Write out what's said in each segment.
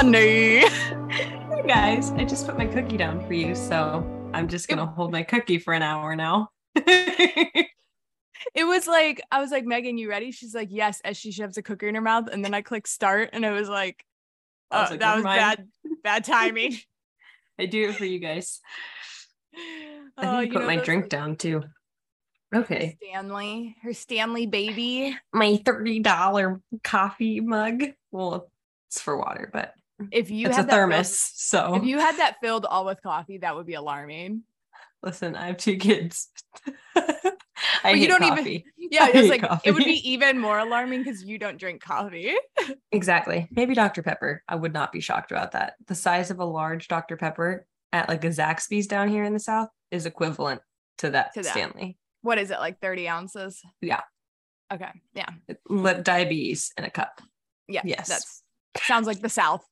Hey guys, I just put my cookie down for you, so I'm just gonna hold my cookie for an hour now. It was like, I was like, Megan, you ready? She's like, yes, as she shoves a cookie in her mouth. And then I click start, and it was like, I uh, was like, that was mind." bad, bad timing. I do it for you guys. I Oh, need to put my drink down too. Okay. Stanley, her Stanley baby. My $30 coffee mug. Well, it's for water, but If you it's a had that filled- thermos. So if you had that filled all with coffee, that would be alarming. listen, I have two kids. I you don't even- Yeah, it's it was hate like it would be even more alarming because you don't drink coffee. Exactly. Maybe Dr. Pepper. I would not be shocked about that. The size of a large Dr. Pepper at like a Zaxby's down here in the South is equivalent to that, To that. Stanley. What is it, like 30 ounces? Yeah. Okay. Yeah. Let diabetes in a cup. Yeah. Yes. That's sounds like the South.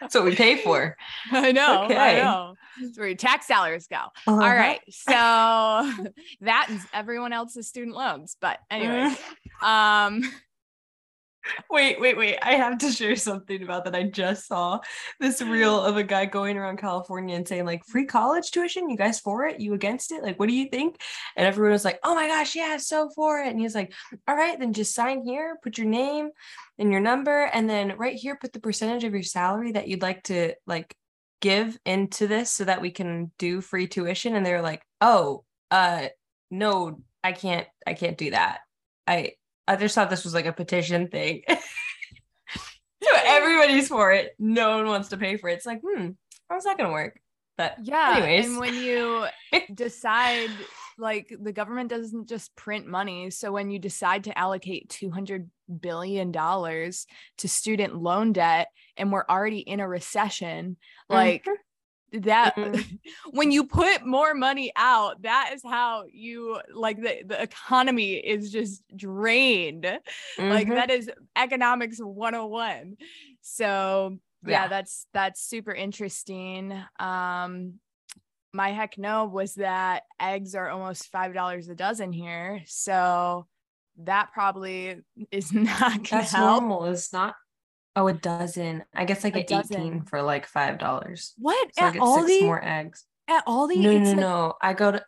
That's what we pay for. I know. Okay. I know. That's where your tax dollars go. Uh-huh. All right. So that is everyone else's student loans. But anyway, um, Wait, wait, wait. I have to share something about that I just saw. This reel of a guy going around California and saying, like, free college tuition? You guys for it? You against it? Like, what do you think? And everyone was like, oh my gosh, yeah, so for it. And he's like, all right, then just sign here, put your name and your number, and then right here, put the percentage of your salary that you'd like to like give into this so that we can do free tuition. And they're like, oh, uh, no, I can't, I can't do that. I I just thought this was like a petition thing. so everybody's for it. No one wants to pay for it. It's like, hmm, how's that gonna work? But yeah. anyways, And when you decide, like, the government doesn't just print money. So when you decide to allocate $200 billion to student loan debt and we're already in a recession, like, that Mhm. when you put more money out that is how you like the, the economy is just drained like Mhm. that is economics 101 so yeah, Yeah. that's that's super interesting um my heck no was that eggs are almost five dollars a dozen here so that probably is not gonna that's help normal. It's not. Oh, a dozen. I guess I get eighteen for like five dollars. what So I at get Aldi six more eggs. at Aldi No, no, like- no. I go to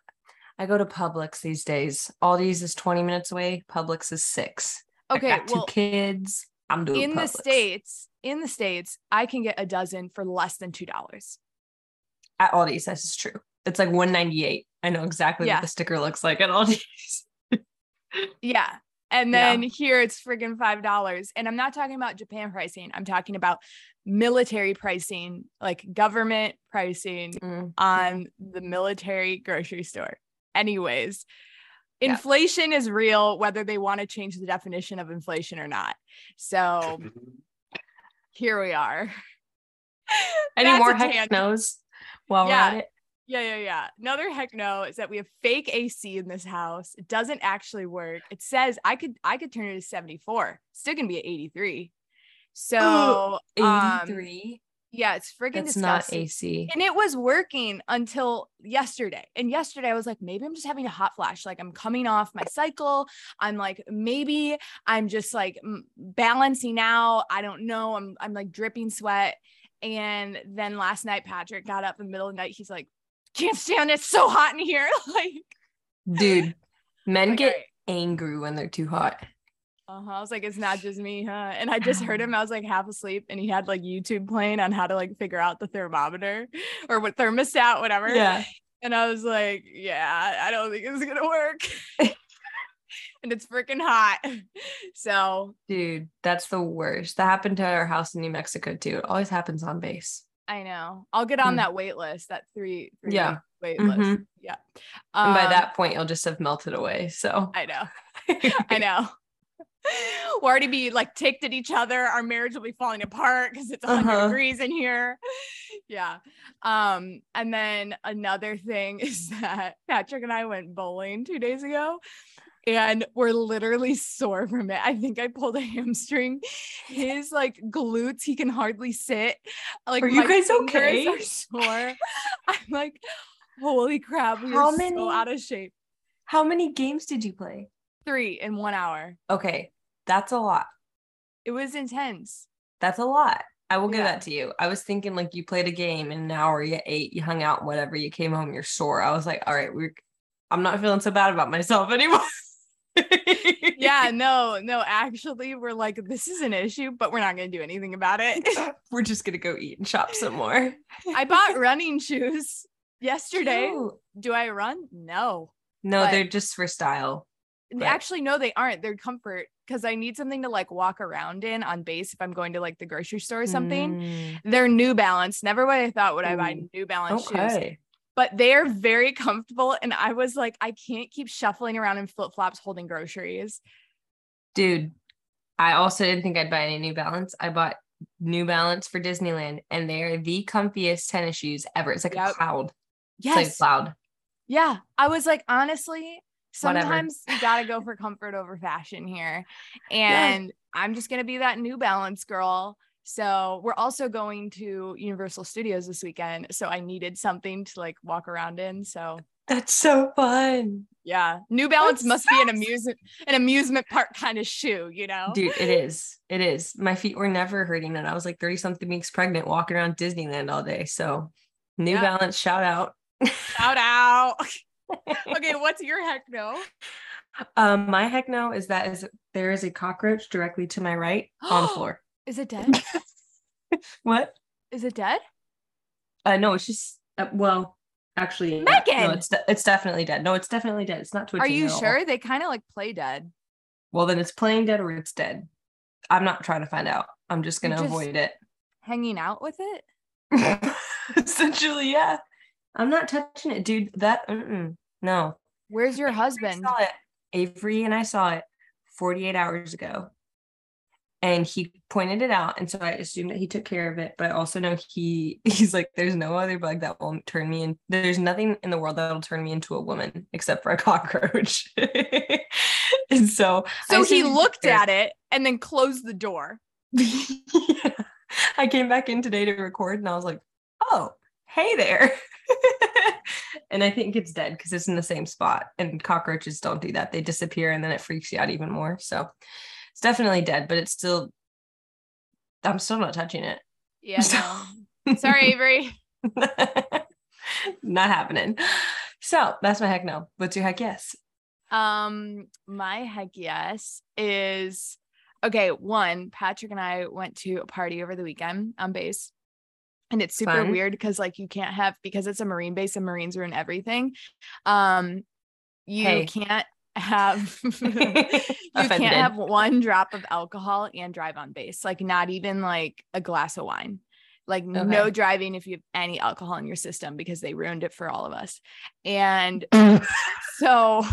I go to Publix these days. Aldi's is twenty minutes away. Publix is six. okay I got two well kids. I'm doing in the states in the states i can get a dozen for less than two dollars at Aldi's. This is true. It's like 198. I know exactly Yeah. what the sticker looks like at Aldi's. yeah and Yeah. then here it's friggin' five dollars and i'm not talking about japan pricing i'm talking about military pricing like government pricing Mm. on the military grocery store anyways Yeah. inflation is real whether they want to change the definition of inflation or not so here we are Any That's more heck knows while Yeah. we're at it? Yeah, yeah, yeah. Another heck no is that we have fake AC in this house. It doesn't actually work. It says I could I could turn it to 74. Still gonna be at 83. So um, 83. yeah, it's freaking That's not. AC. And it was working until yesterday. And yesterday I was like, maybe I'm just having a hot flash. Like I'm coming off my cycle. I'm like, maybe I'm just like balancing out. I don't know. I'm I'm like dripping sweat. And then last night Patrick got up in the middle of the night. He's like, can't stand it. It's so hot in here. like, Dude, men like, get right. angry when they're too hot. Uh-huh. I was like, it's not just me, huh? And I just heard him. I was like half asleep, and he had like YouTube playing on how to like figure out the thermometer or what thermostat, whatever. Yeah. And I was like, yeah, I don't think it's gonna work. and it's freaking hot. So Dude, that's the worst. That happened to our house in New Mexico too. It always happens on base. I know. I'll get on Hmm. that wait list, that three, three Yeah. wait Mhm. list. Yeah. and by Um, that point, you'll just have melted away. So I know. I know. We'll already be like ticked at each other. Our marriage will be falling apart because it's 100 Uh-huh. degrees in here. Yeah. Um, and then another thing is that Patrick and I went bowling two days ago and we're literally sore from it. I think I pulled a hamstring. His like glutes, he can hardly sit. Like Are you guys okay? Are sore. I'm like, holy crap, we How are many- so out of shape. how many games did you play? Three in one hour. Okay, that's a lot. It was intense. That's a lot. I will give Yeah. that to you. I was thinking like you played a game in an hour, you ate, you hung out, whatever. You came home, you're sore. I was like, all right, we're. I'm not feeling so bad about myself anymore. Yeah, no, no, actually, we're like, this is an issue, but we're not going to do anything about it. we're just gonna go eat and shop some more. I bought running shoes yesterday. Do I run? No. No, But- they're just for style. Right. Actually, no, they aren't. They're comfort because I need something to like walk around in on base if I'm going to like the grocery store or something. Mm, They're New Balance. Never would I thought would I buy New Balance shoes. But they're very comfortable. And I was like, I can't keep shuffling around in flip flops holding groceries. Dude, I also didn't think I'd buy any New Balance. I bought New Balance for Disneyland, and they're the comfiest tennis shoes ever. It's like a cloud. Yes. It's like cloud. Yeah. I was like, honestly, Whatever. sometimes you got to go for comfort over fashion here. And I'm just going to be that New Balance girl. So we're also going to Universal Studios this weekend. So I needed something to like walk around in. So That's so fun. yeah, New Balance That's must be an amusement, an amusement park kind of shoe, you know? Dude, it is. It is. My feet were never hurting, and I was like 30 something weeks pregnant walking around Disneyland all day. So, New Yeah. Balance, shout out. Shout out. okay, what's your heck no? Um, my heck no is that is there is a cockroach directly to my right on the floor. Is it dead? What? Is it dead? Uh, no, it's just uh, well, actually. Megan! no, it's de- it's definitely dead. No, it's definitely dead. It's not twitching. Are you at all. sure? They kind of like play dead. Well, then it's playing dead or it's dead. I'm not trying to find out. I'm just gonna just- avoid it. Hanging out with it? Essentially, yeah. I'm not touching it, dude. That mm-mm, no. Where's your Avery husband? saw it. Avery and I saw it 48 hours ago. And he pointed it out. And so I assumed that he took care of it. But I also know he he's like, there's no other bug that will turn me in. There's nothing in the world that'll turn me into a woman except for a cockroach. and so So he looked at it and then closed the door. Yeah. I came back in today to record and I was like, oh, hey there. and I think it's dead because it's in the same spot. And cockroaches don't do that. They disappear and then it freaks you out even more. So it's definitely dead, but it's still, I'm still not touching it. Yeah. So- No. Sorry, Avery. not happening. So that's my heck no. What's your heck yes? Um, my heck yes is okay. One, Patrick and I went to a party over the weekend on base. And it's super Fun. weird because like you can't have because it's a marine base and marines ruin everything. Um you Hey. can't have you can't have one drop of alcohol and drive on base, like not even like a glass of wine. Like no driving if you have any alcohol in your system because they ruined it for all of us. And so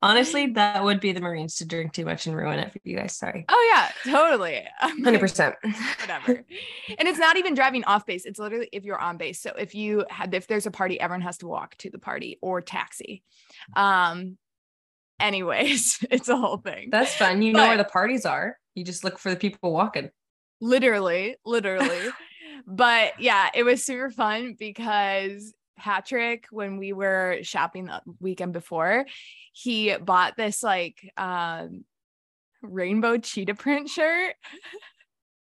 Honestly, that would be the Marines to drink too much and ruin it for you guys. Sorry. Oh yeah, totally. I'm 100%. Whatever. and it's not even driving off base. It's literally if you're on base. So if you had if there's a party, everyone has to walk to the party or taxi. Um anyways, it's a whole thing. That's fun. You know where the parties are. You just look for the people walking. literally, literally. but yeah, it was super fun because Patrick, when we were shopping the weekend before, he bought this like um rainbow cheetah print shirt.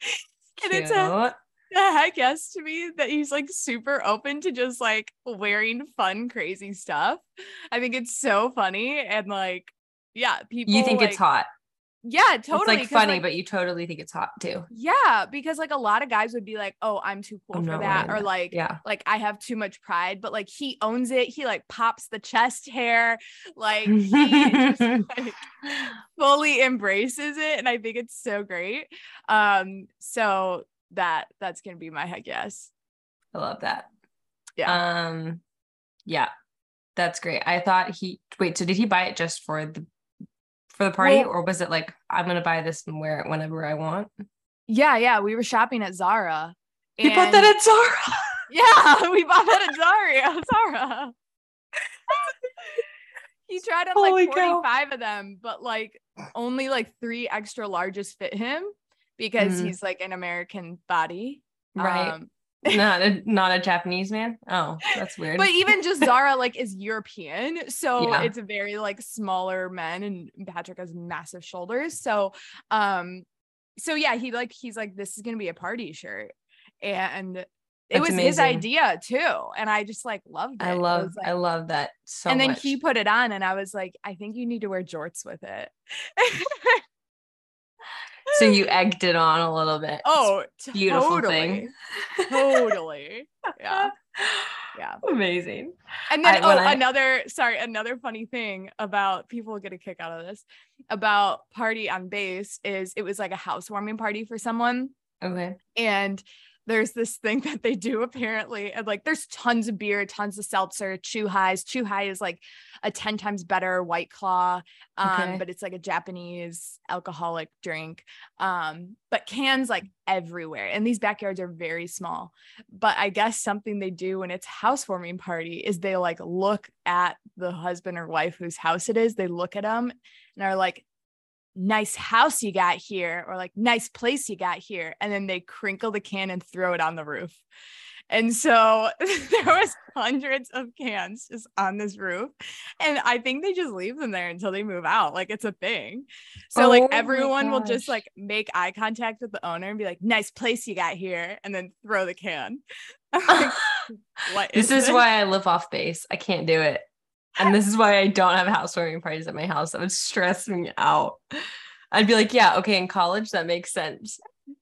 and it's a Cute. The heck yes to me that he's like super open to just like wearing fun, crazy stuff. I think it's so funny and like, yeah, people. you think it's hot. Yeah, totally. it's like funny, like, but you totally think it's hot too. yeah, because like a lot of guys would be like, "Oh, I'm too cool I'm for that," or like, Yeah. like I have too much pride. But like he owns it. He like pops the chest hair, like he just like fully embraces it, and I think it's so great. Um, so that that's gonna be my heck yes. I love that. Yeah. Um, yeah, that's great. I thought he wait. So did he buy it just for the for the party, Well- or was it like I'm gonna buy this and wear it whenever I want? Yeah, yeah. We were shopping at Zara. You bought that at Zara. Yeah, we bought that at Zara. Zara. he tried on Holy like cow. 45 of them, but like only like three extra larges fit him because Mhm. he's like an American body. Right. Um, not a not a Japanese man. Oh, that's weird. but even just Zara like is European, so Yeah. it's a very like smaller men, and Patrick has massive shoulders. So, um, so yeah, he like he's like this is gonna be a party shirt, and it That's was his idea too, and I just like loved it. I love was, like- I love that so and then much. he put it on, and I was like, I think you need to wear jorts with it. So you egged it on a little bit. oh, beautiful totally, thing. totally, yeah, yeah. Amazing. And then, I- oh, I- another, sorry, another funny thing about people get a kick out of this about party on base is it was like a housewarming party for someone. Okay. And there's this thing that they do apparently. And like there's tons of beer, tons of seltzer, chew highs. Chu-hi is like a 10 times better white claw. Um, Okay. but it's like a Japanese alcoholic drink. Um, but cans like everywhere. And these backyards are very small. But I guess something they do when it's housewarming party is they like look at the husband or wife whose house it is. They look at them and are like, nice house you got here or like nice place you got here and then they crinkle the can and throw it on the roof. And so there was hundreds of cans just on this roof and i think they just leave them there until they move out like it's a thing. So Oh like everyone will just like make eye contact with the owner and be like nice place you got here and then throw the can. Like, what this is is why I live off base. I can't do it. And this is why I don't have housewarming parties at my house. That would stress me out. I'd be like, yeah, okay, in college, that makes sense.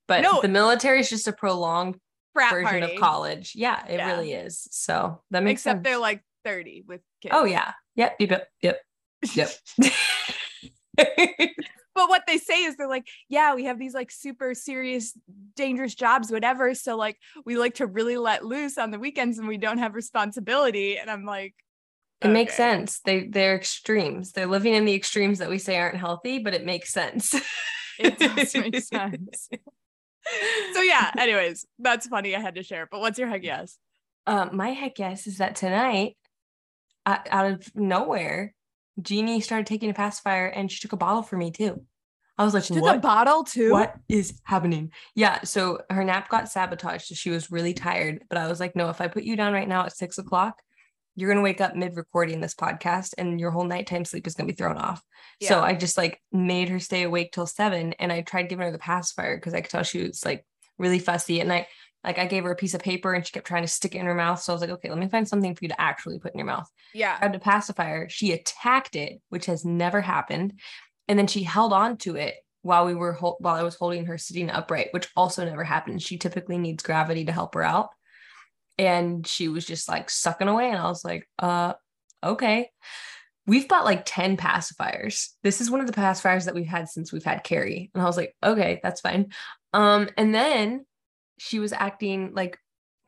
But No. the military is just a prolonged frat version party of college. Yeah, it Yeah. really is. So that makes sense. except sense. they're like 30 with kids oh, yeah. Yep. Yep. Yep. Yep. but what they say is they're like, yeah, we have these like super serious, dangerous jobs, whatever. So like we like to really let loose on the weekends and we don't have responsibility. And I'm like, It makes sense. They they're extremes. They're living in the extremes that we say aren't healthy, but it makes sense. It does make sense. So yeah, anyways, that's funny. I had to share. But what's your heck yes? Um, my heck yes is that tonight, uh, out of nowhere, Jeannie started taking a pacifier and she took a bottle for me too. I was like, To the what? bottle too. What is happening? Yeah. So her nap got sabotaged. So she was really tired. But I was like, no, if I put you down right now at six o'clock, you're going to wake up mid recording this podcast and your whole nighttime sleep is going to be thrown off. So I just like made her stay awake till seven and I tried giving her the pacifier because I could tell she was like really fussy. And I like I gave her a piece of paper and she kept trying to stick it in her mouth. So I was like, okay, let me find something for you to actually put in your mouth. Yeah. I grabbed a pacifier. She attacked it, which has never happened. And then she held on to it while we were while I was holding her sitting upright, which also never happened. She typically needs gravity to help her out. And she was just like sucking away. And I was like, uh, okay. We've bought like 10 pacifiers. This is one of the pacifiers that we've had since we've had Carrie. And I was like, okay, that's fine. Um, and then she was acting like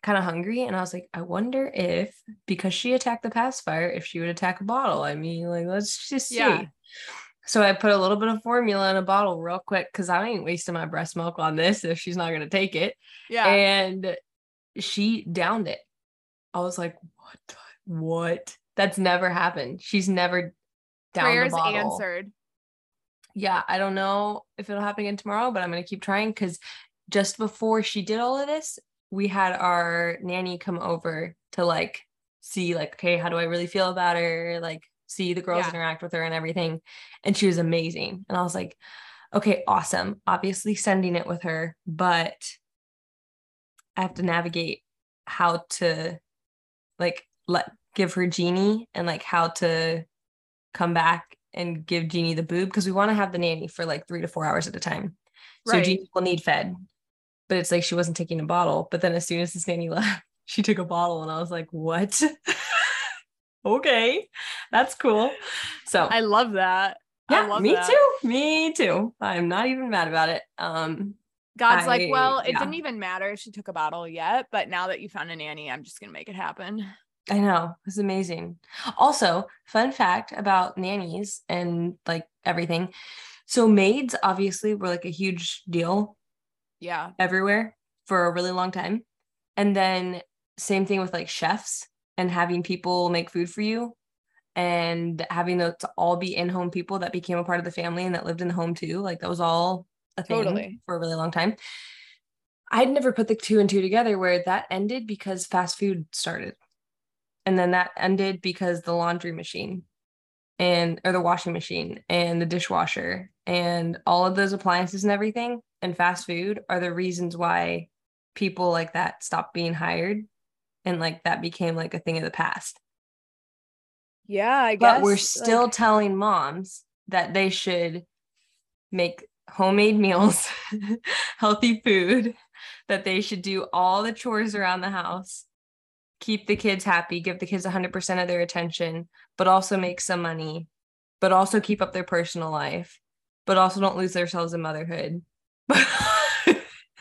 kind of hungry. And I was like, I wonder if because she attacked the pacifier, if she would attack a bottle. I mean, like, let's just see. Yeah. So I put a little bit of formula in a bottle real quick because I ain't wasting my breast milk on this if she's not gonna take it. Yeah. And she downed it. I was like, what? What? That's never happened. She's never down Prayers the bottle. answered. Yeah, I don't know if it'll happen again tomorrow, but I'm gonna keep trying because just before she did all of this, we had our nanny come over to like see like, okay, how do I really feel about her? Like see the girls Yeah. interact with her and everything. And she was amazing. And I was like, okay, awesome. Obviously sending it with her, but I have to navigate how to like let give her Jeannie and like how to come back and give Jeannie the boob because we want to have the nanny for like three to four hours at a time. Right. So. Jeannie will need fed. But it's like she wasn't taking a bottle. But then as soon as this nanny left, she took a bottle and I was like, what? okay, that's cool. So I love that. I yeah, love me that. too. Me too. I'm not even mad about it. Um, God's like, well, it yeah. didn't even matter if she took a bottle yet, but now that you found a nanny, I'm just gonna make it happen. I know. It's amazing. Also, fun fact about nannies and like everything. So maids obviously were like a huge deal Yeah. everywhere for a really long time. And then same thing with like chefs and having people make food for you and having those to all be in-home people that became a part of the family and that lived in the home too. Like that was all a thing Totally. for a really long time. I'd never put the two and two together where that ended because fast food started. And then that ended because the laundry machine and or the washing machine and the dishwasher and all of those appliances and everything and fast food are the reasons why people like that stopped being hired and like that became like a thing of the past. Yeah, I guess. But we're still like, telling moms that they should make homemade meals, healthy food, that they should do all the chores around the house, keep the kids happy, give the kids 100% of their attention, but also make some money, but also keep up their personal life, but also don't lose themselves in motherhood.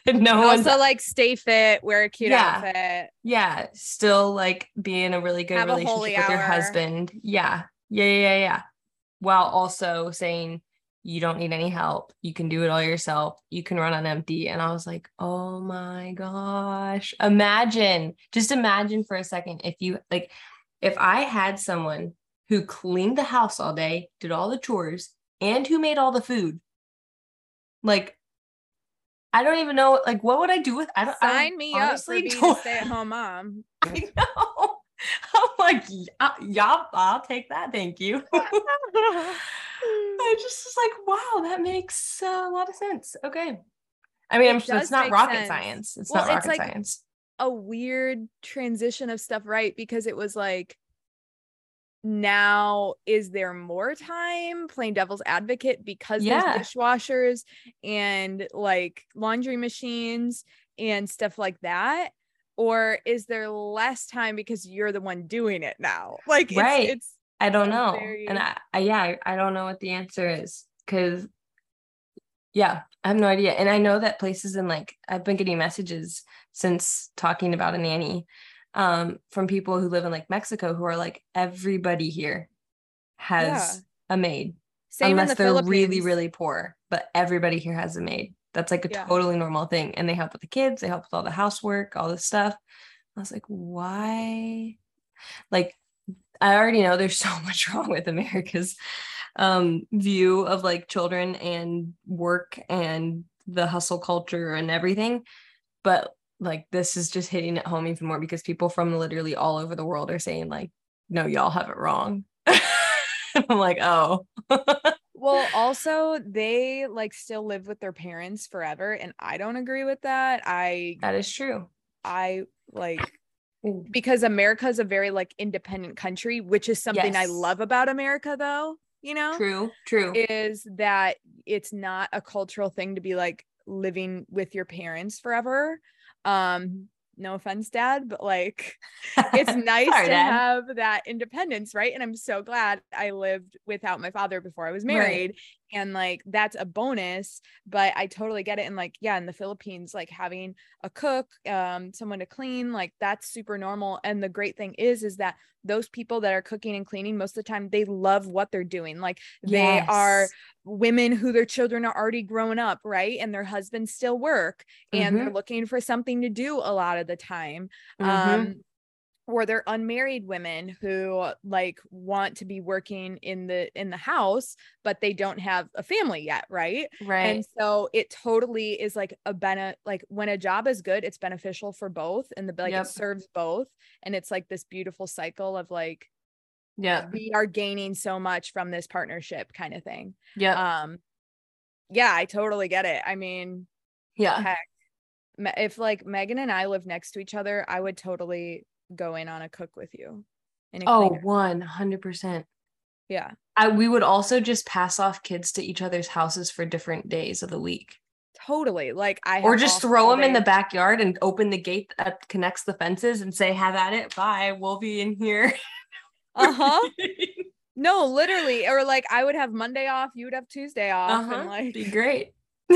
no one also like stay fit, wear a cute Yeah. outfit. yeah, still like be in a really good Have relationship with your husband. Yeah. Yeah, yeah, yeah, yeah. While also saying you don't need any help. You can do it all yourself. You can run on empty. And I was like, oh my gosh. Imagine, just imagine for a second if you like if I had someone who cleaned the house all day, did all the chores, and who made all the food. Like I don't even know like what would I do with I don't I Sign me up for being a don't- stay-at-home mom. I know. I'm like, yeah, yeah, I'll take that. Thank you. I just was like, wow, that makes uh, a lot of sense. Okay. I mean, It I'm sure it's not rocket sense. science. It's Well, not it's rocket like- science. a weird transition of stuff, right? Because it was like, now is there more time playing devil's advocate because Yeah. there's dishwashers and like laundry machines and stuff like that? Or is there less time because you're the one doing it now? Like, it's, Right. it's I don't know. very- And I, I yeah, I, I don't know what the answer is because yeah, I have no idea. And I know that places in like I've been getting messages since talking about a nanny um from people who live in like Mexico who are like everybody here has Yeah. a maid same unless in the they're Philippines. really really poor but everybody here has a maid that's like a Yeah. totally normal thing and they help with the kids they help with all the housework all this stuff. I was like why? Like i already know there's so much wrong with america's um view of like children and work and the hustle culture and everything but like this is just hitting it home even more because people from literally all over the world are saying like no y'all have it wrong. I'm like oh Well, also they like still live with their parents forever, and I don't agree with that. I that is true I like because America is a very like independent country, which is something I love about America though, you know, true true is that it's not a cultural thing to be like living with your parents forever. Um no offense dad, but like it's nice Sorry, to Dad. have that independence, right? And I'm so glad I lived without my father before I was Right. And like that's a bonus, but I totally get it. And like, yeah, in the Philippines, like having a cook, um, someone to clean, like that's super normal. And the great thing is, is that those people that are cooking and cleaning most of the time, they love what they're doing. Like they are women who their children are already grown up, right? And their husbands still work and they're looking for something to do a lot of the time. Mhm. Um, or they're unmarried women who like want to be working in the in the house but they don't have a family yet right? Right. and so it totally is like a bene like when a job is good it's beneficial for both and the like Yep. it serves both. And it's like this beautiful cycle of like yeah. we are gaining so much from this partnership kind of thing. Yeah um yeah i totally get it. I mean yeah. heck if like megan and i lived next to each other i would totally go in on a cook with you oh 100% yeah. I, we would also just pass off kids to each other's houses for different days of the week. Totally. Like i or just throw them in the backyard and open the gate that connects the fences and say have at it. Bye. We'll be in here. Uh-huh. No literally. Or like i would have monday off you would have tuesday off uh-huh. And like be great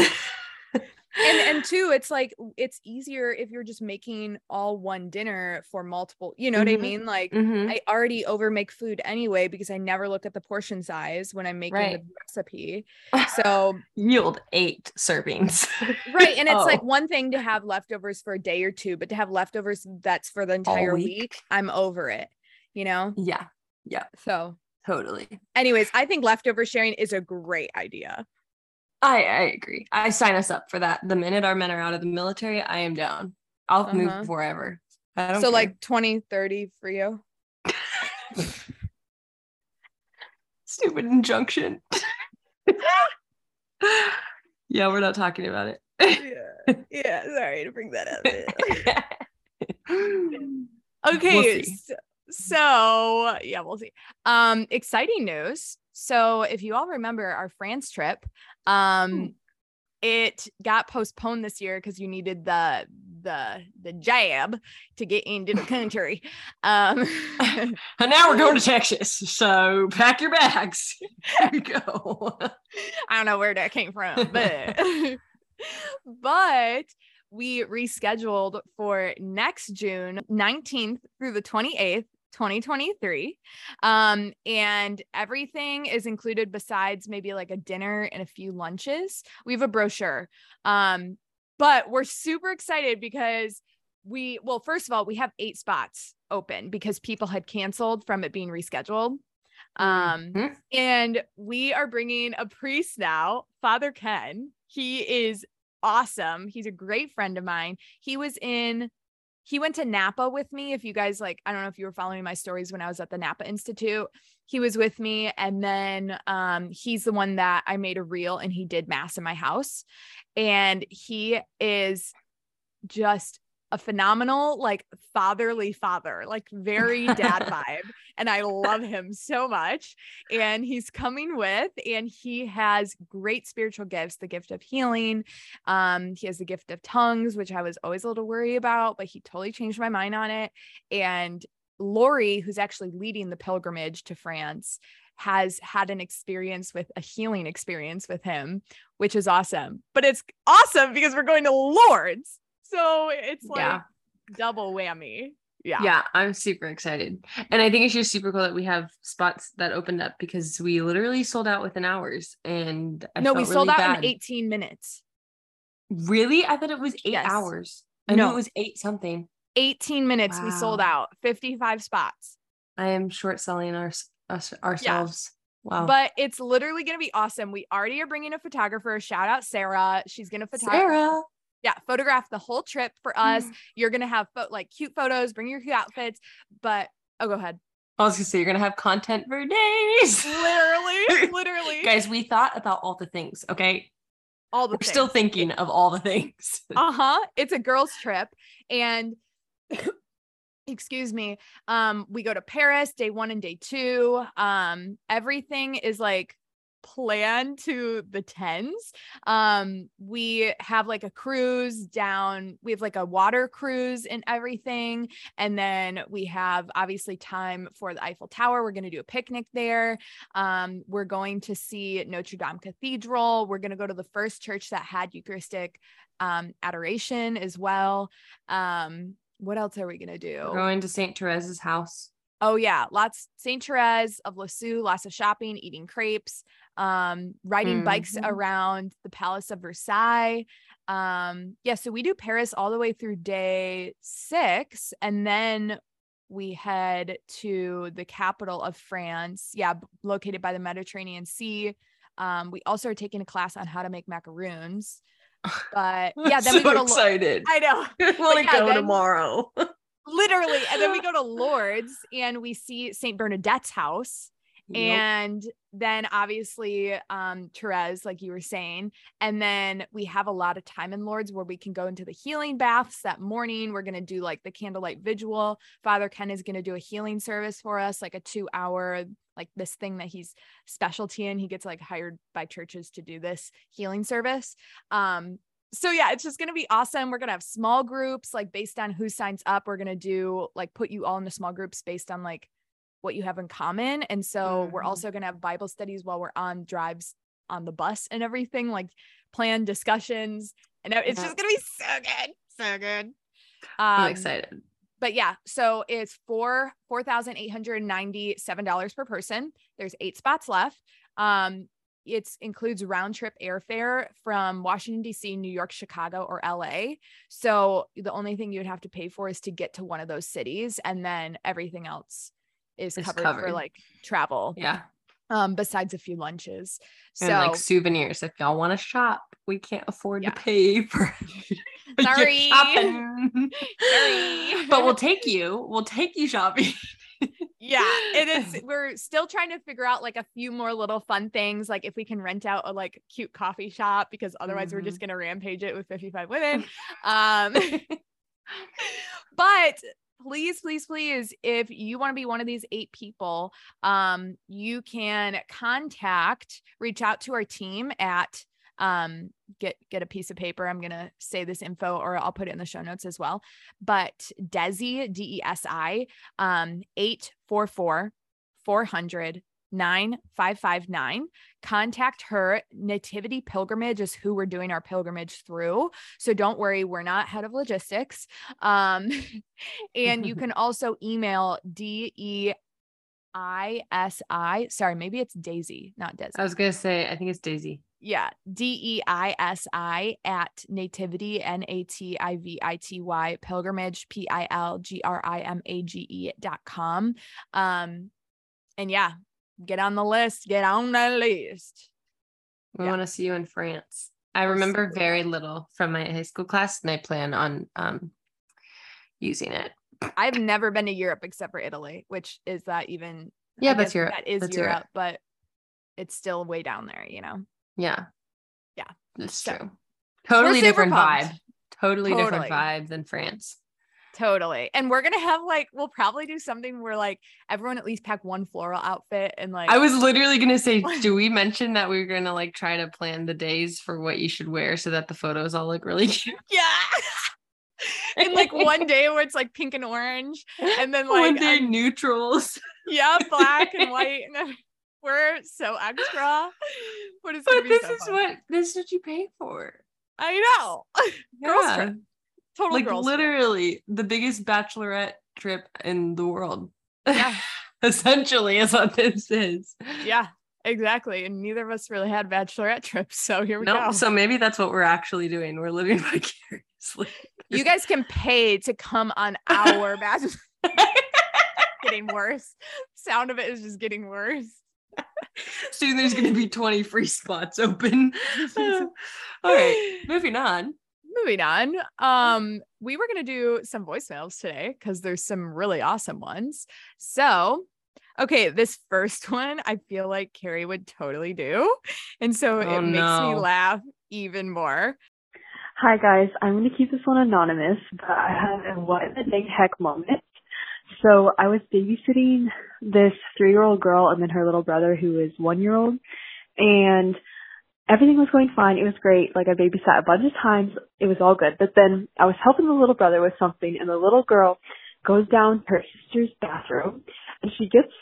and and two it's like it's easier if you're just making all one dinner for multiple you know what i Mhm. mean like Mhm. i already over make food anyway because i never look at the portion size when i'm making Right. the recipe so yield eight servings. right and it's like Oh. one thing to have leftovers for a day or two but to have leftovers that's for the entire week? week i'm over it you know Yeah. yeah, so totally. anyways i think leftover sharing is a great idea I I agree. I sign us up for that. The minute our men are out of the military, I am down. I'll Uh-huh. move forever. I don't so care. like 20 30 for you stupid injunction. yeah, we're not talking about it. yeah yeah sorry to bring that up We'll Okay. see. so, so yeah, we'll see. Um, exciting news. So if you all remember our France trip, um, it got postponed this year because you needed the the the jab to get into the country. Um And now we're going to Texas. So pack your bags. Here we go. I don't know where that came from, but but we rescheduled for next June 19th through the 28th. 2023 um and everything is included besides maybe like a dinner and a few lunches we have a brochure um but we're super excited because we well first of all we have eight spots open because people had canceled from it being rescheduled um Mhm. and we are bringing a priest now, Father Ken. He is awesome. He's a great friend of mine. He was in, he went to Napa with me. If you guys like, I don't know if you were following my stories when I was at the Napa Institute. He was with me. And then um, he's the one that I made a reel and he did mass in my house. And he is just a phenomenal, like fatherly father, like very dad vibe. And I love him so much. And he's coming with, and he has great spiritual gifts the gift of healing. Um, he has the gift of tongues, which I was always a little worried about, but he totally changed my mind on it. And Lori, who's actually leading the pilgrimage to France, has had an experience with a healing experience with him, which is awesome. But it's awesome because we're going to Lourdes. So it's like Yeah. double whammy. Yeah. Yeah, I'm super excited. And I think it's just super cool that we have spots that opened up because we literally sold out within hours. And I no, we sold really out bad. in 18 minutes. Really? I thought it was eight Yes. hours. I knew No. it was eight something. 18 minutes we sold out 55 spots I am short selling our, us ourselves. Wow. but it's literally going to be awesome we already are bringing a photographer shout out sarah she's going to photograph Sarah. Yeah photograph the whole trip for us you're going to have pho- like cute photos bring your cute outfits but oh go ahead I was gonna say you're gonna have content for days. literally literally Guys, we thought about all the things, okay? all the We're still thinking of all the things. uh-huh it's a girls trip and excuse me um we go to paris day one and day two um everything is like planned to the tens. Um we have like a cruise down we have like a water cruise and everything and then we have obviously time for the eiffel tower. We're going to do a picnic there. Um we're going to see notre dame cathedral. We're going to go to the first church that had eucharistic um adoration as well. Um what else are we going to do? We're going to St. Therese's house. Oh yeah, lots Saint Therese of Lisieux, lots of shopping, eating crepes, um, riding bikes Mhm. around the Palace of Versailles. Um, yeah, so we do Paris all the way through day six, and then we head to the capital of France. Yeah, located by the Mediterranean Sea. Um, we also are taking a class on how to make macaroons. But yeah, then we go to excited. I know I want to go then- tomorrow. literally and then we go to lourdes and we see saint bernadette's house And then obviously um Therese like you were saying and then we have a lot of time in Lourdes where we can go into the healing baths that morning. We're going to do like the candlelight vigil. Father Ken is going to do a healing service for us like a 2 hour like this thing that he's specialty in. He gets like hired by churches to do this healing service. Um so yeah, it's just gonna be awesome. We're gonna have small groups, like based on who signs up. We're gonna do like put you all into small groups based on like what you have in common. And so we're Mhm. also gonna have Bible studies while we're on drives on the bus and everything, like planned discussions, And it's Yeah. just gonna be so good. So good. Um, I'm excited. but yeah, so it's four four thousand eight hundred ninety seven dollars per person. There's eight spots left. Um, it includes round trip airfare from Washington D.C., New York, Chicago, or L.A. So the only thing you'd have to pay for is to get to one of those cities, and then everything else is Is covered, for like travel. Yeah. Um, besides a few lunches. So and like souvenirs. If y'all want to shop, we can't afford Yeah. to pay for Sorry. shopping. Sorry. but we'll take you. We'll take you shopping. yeah it is we're still trying to figure out like a few more little fun things like if we can rent out a like cute coffee shop because otherwise we're just Mm-hmm. gonna rampage it with 55 women um but please please please if you want to be one of these eight people um you can contact reach out to our team at um get get a piece of paper. I'm gonna say this info or i'll put it in the show notes as well. But desi d-e-s-i um 844 400 9559 contact her nativity pilgrimage is who we're doing our pilgrimage through. So don't worry we're not head of logistics. Um and you can also email d e i s i. Sorry maybe it's daisy not desi. I was gonna say, I think it's Daisy. yeah d e i s i at nativity n a t i v i t y pilgrimage p i l g r i m a g e dot com. Um and yeah get on the list get on the list We Yeah. want to see you in France. I remember very little from my high school class, and I plan on um using it. i've never been to europe except for italy which is that even Yeah, I that's Europe. that is europe, Europe. but it's still way down there you know Yeah. Yeah. That's So, true. Totally different pumped. vibe. Totally, different vibe than France. Totally and we're gonna have like we'll probably do something where like everyone at least pack one floral outfit and like I was literally gonna say, do we mention that we are gonna like try to plan the days for what you should wear so that the photos all look really cute? yeah and like one day where it's like pink and orange and then like One day neutrals. yeah black and white and we're so extra but But this so is fun. what this is what you pay for. i know Girls Yeah. trip. Total like girls trip. literally the biggest bachelorette trip in the world. Yeah. Essentially is what this is. yeah exactly and neither of us really had bachelorette trips so here we No, go so maybe that's what we're actually doing. We're living vicariously. you guys can pay to come on our bachelor getting worse sound of it is just getting worse Soon there's gonna be 20 free spots open. All right, moving on. Moving on. Um we were going to do some voicemails today because there's some really awesome ones. So okay this first one i feel like carrie would totally do and so Oh, it makes me laugh even more. Hi guys, I'm going to keep this one anonymous, but I have a what in the dang heck moment. So I was babysitting this three-year-old girl and then her little brother who is one-year-old, and everything was going fine. It was great. Like I babysat a bunch of times. It was all good. But then I was helping the little brother with something, and the little girl goes down her sister's bathroom, and she gets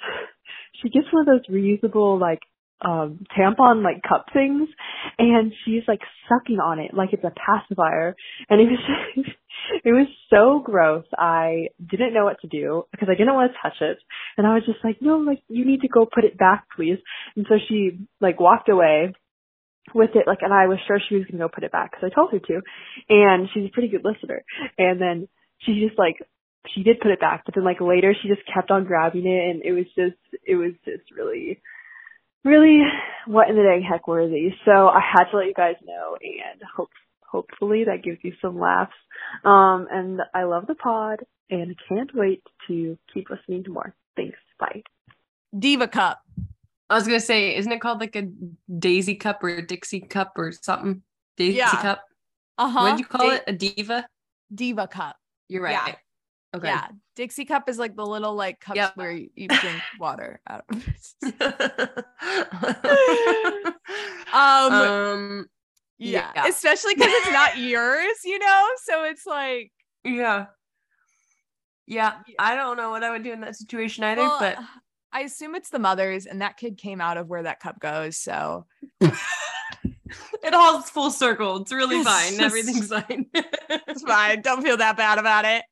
she gets one of those reusable like um tampon like cup things and she's like sucking on it like it's a pacifier and it was it was so gross i didn't know what to do because i didn't want to touch it and i was just like no like you need to go put it back please and so she like walked away with it like and i was sure she was to go put it back because i told her to and she's a pretty good listener and then she just like she did put it back but then like later she just kept on grabbing it and it was just it was just really really what in the dang heck worthy. So I had to let you guys know and hope hopefully that gives you some laughs. Um and I love the pod and can't wait to keep listening to more. Thanks. Bye. diva cup I was gonna say, isn't it called like a Daisy cup or a Dixie cup or something? Daisy Yeah. cup. uh-huh What did you call it? A diva? diva cup You're right. Yeah. Okay. yeah dixie cup is like the little like cups Yep. where you, you drink water out of um, um yeah. yeah. especially because it's not yours you know so it's like yeah. Yeah. I don't know what I would do in that situation either, well, but i assume it's the mother's and that kid came out of where that cup goes so it all full circle. It's really It's fine. just- Everything's fine. It's fine. Don't feel that bad about it.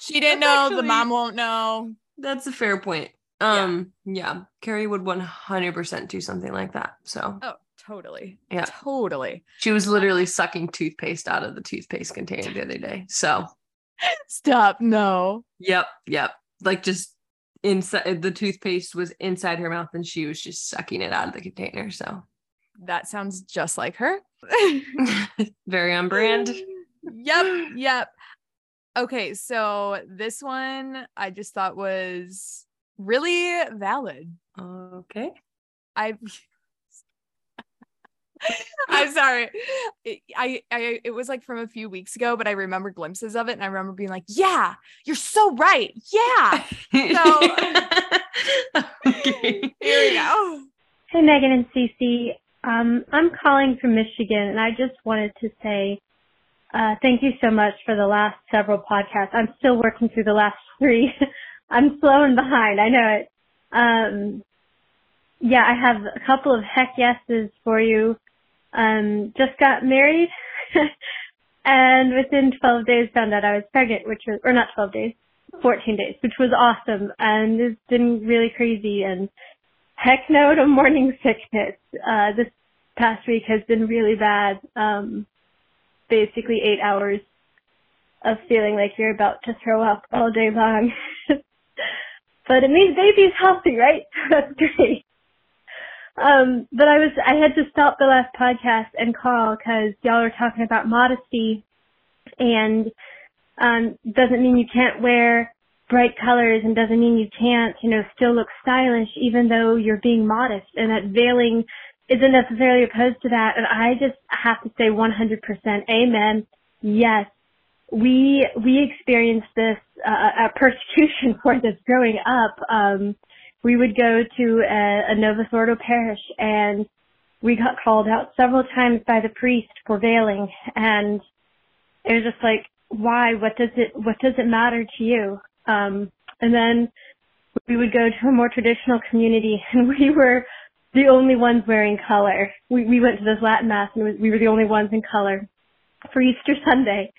She didn't That's know. the mom won't know. That's a fair point. Um, yeah. Carrie would 100% do something like that. So Oh, totally. Yeah. Totally. she was literally sucking toothpaste out of the toothpaste container the other day. So, Stop. No. yep, yep. Like just inside uh, the toothpaste was inside her mouth and she was just sucking it out of the container. So, That sounds just like her. very on brand. yep. Yep. Okay. So this one I just thought was really valid. Okay. I I'm sorry. It, I, I, it was like from a few weeks ago, but I remember glimpses of it, and I remember being like, "Yeah, you're so right. Yeah." okay. Here we go. Hey, Megan and Cece. Um, I'm calling from Michigan, and I just wanted to say uh, thank you so much for the last several podcasts. I'm still working through the last three. I'm slow and behind. I know it. Um, yeah, I have a couple of heck yeses for you. Um, just got married, and within 12 days found out I was pregnant, which was, or not 12 days, 14 days, which was awesome, and it's been really crazy. And heck no to morning sickness. Uh, this past week has been really bad. Um, basically eight hours of feeling like you're about to throw up all day long. but it means baby's healthy, right? That's great. Um, but I was, I had to stop the last podcast and call because y'all are talking about modesty and, um, doesn't mean you can't wear bright colors and doesn't mean you can't, you know, still look stylish even though you're being modest and that veiling isn't necessarily opposed to that. And I just have to say 100% amen. Yes. We, we experienced this, uh, a persecution for this growing up. Um, we would go to a, a Novus Ordo parish and we got called out several times by the priest for veiling and it was just like, why? What does it, what does it matter to you? Um, and then we would go to a more traditional community and we were the only ones wearing color. We, we went to this Latin mass and we were the only ones in color for Easter Sunday.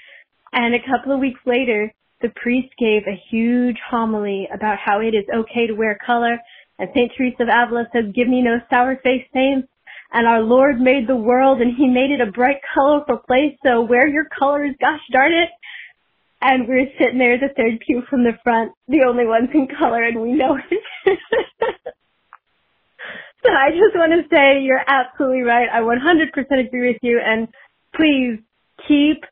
And a couple of weeks later, the priest gave a huge homily about how it is okay to wear color. And St. Teresa of Avila says, give me no sour faced saints. And our Lord made the world and he made it a bright, colorful place. So wear your colors, gosh darn it. And we're sitting there, the third pew from the front, the only ones in color, and we know it. so I just want to say you're absolutely right. I 100% agree with you, and please keep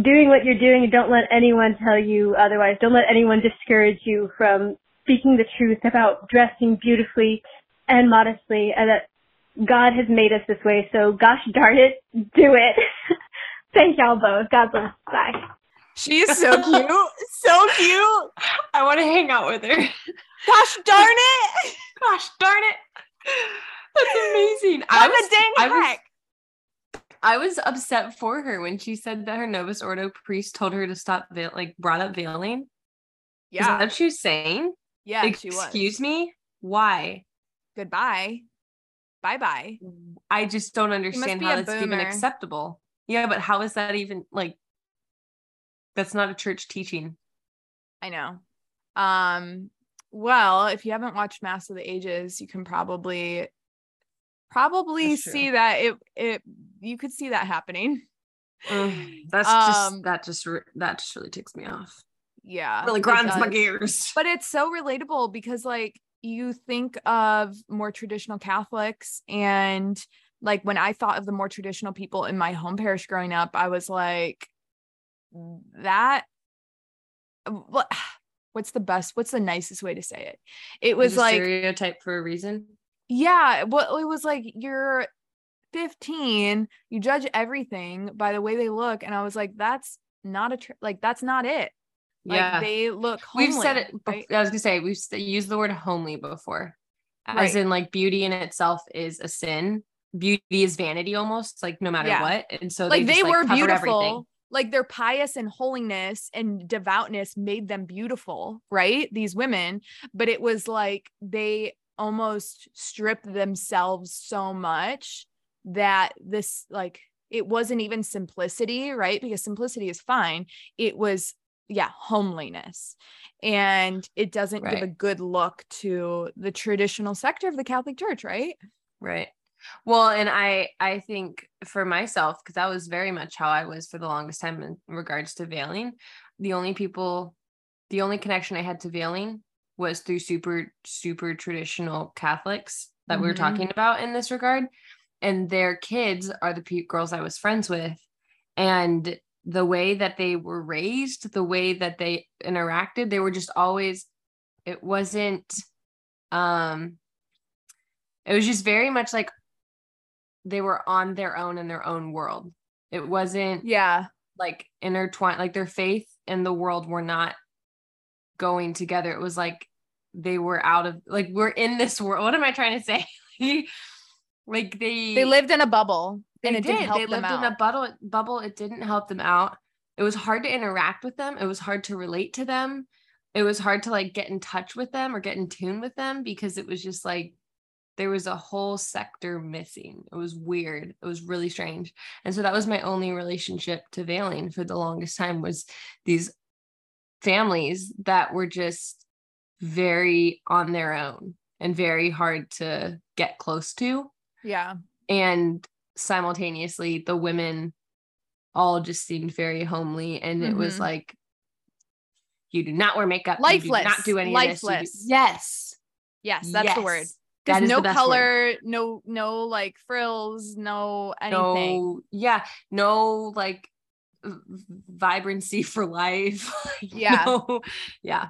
doing what you're doing and don't let anyone tell you otherwise. Don't let anyone discourage you from speaking the truth about dressing beautifully and modestly, and that God has made us this way. So gosh darn it, do it. Thank y'all both. God bless. Bye. She's so cute. so cute. I want to hang out with her. Gosh darn it. Gosh darn it. That's amazing. I'm was- a dang I was- heck. I was upset for her when she said that her Novus Ordo priest told her to stop veil, like brought up veiling. Is that what she was saying? Yeah. Like, she was. Excuse me? Why? Goodbye. Bye bye. I just don't understand how that's even acceptable. Yeah, but how is that even like that's not a church teaching. I know. Um, well, if you haven't watched Mass of the Ages, you can probably probably That's see that it it you could see that happening. Ugh, that's Um, just that just that just really ticks me off. Yeah. Really grinds my gears. But it's so relatable because like you think of more traditional Catholics and like when I thought of the more traditional people in my home parish growing up, I was like that what what's the best what's the nicest way to say it? It was It's like stereotype for a reason. Yeah, well, it was like you're 15, you judge everything by the way they look, and I was like, that's not a tr- like that's not it. Like yeah, they look. Homely, we've said it. right? I was gonna say we've used the word homely before, as Right. in like beauty in itself is a sin. Beauty is vanity almost, like no matter Yeah. what. And so like they, they just, were covered beautiful. Everything. Like their pious and holiness and devoutness made them beautiful, right? These women, but it was like they almost stripped themselves so much that this like it wasn't even simplicity, right? Because simplicity is fine. It was yeah, homeliness. And it doesn't give a good look to the traditional sector of the Catholic Church, right? Right. Well, and I I think for myself because that was very much how I was for the longest time in regards to veiling. The only people, the only connection I had to veiling was through super super traditional Catholics that we were Mhm. talking about in this regard, and their kids are the pe- girls I was friends with, and the way that they were raised, the way that they interacted, they were just always. It wasn't. Um, it was just very much like they were on their own in their own world. It wasn't Yeah. like intertwined, like their faith and the world were not going together. It was like they were out of like we're in this world. What am I trying to say? like they They lived in a bubble they and it did. didn't help they lived in a bubble bubble. It didn't help them out. It was hard to interact with them. It was hard to relate to them. It was hard to like get in touch with them or get in tune with them because it was just like there was a whole sector missing. It was weird. It was really strange. And so that was my only relationship to veiling for the longest time was these families that were just very on their own and very hard to get close to Yeah. and simultaneously the women all just seemed very homely and it was Mhm. like you do not wear makeup you do Lifeless. not do any this do- Lifeless. yes Yes, that's the word. Yes. There's no the best word. color, no no like frills, no anything. no yeah no like vibrancy for life Yeah. no, yeah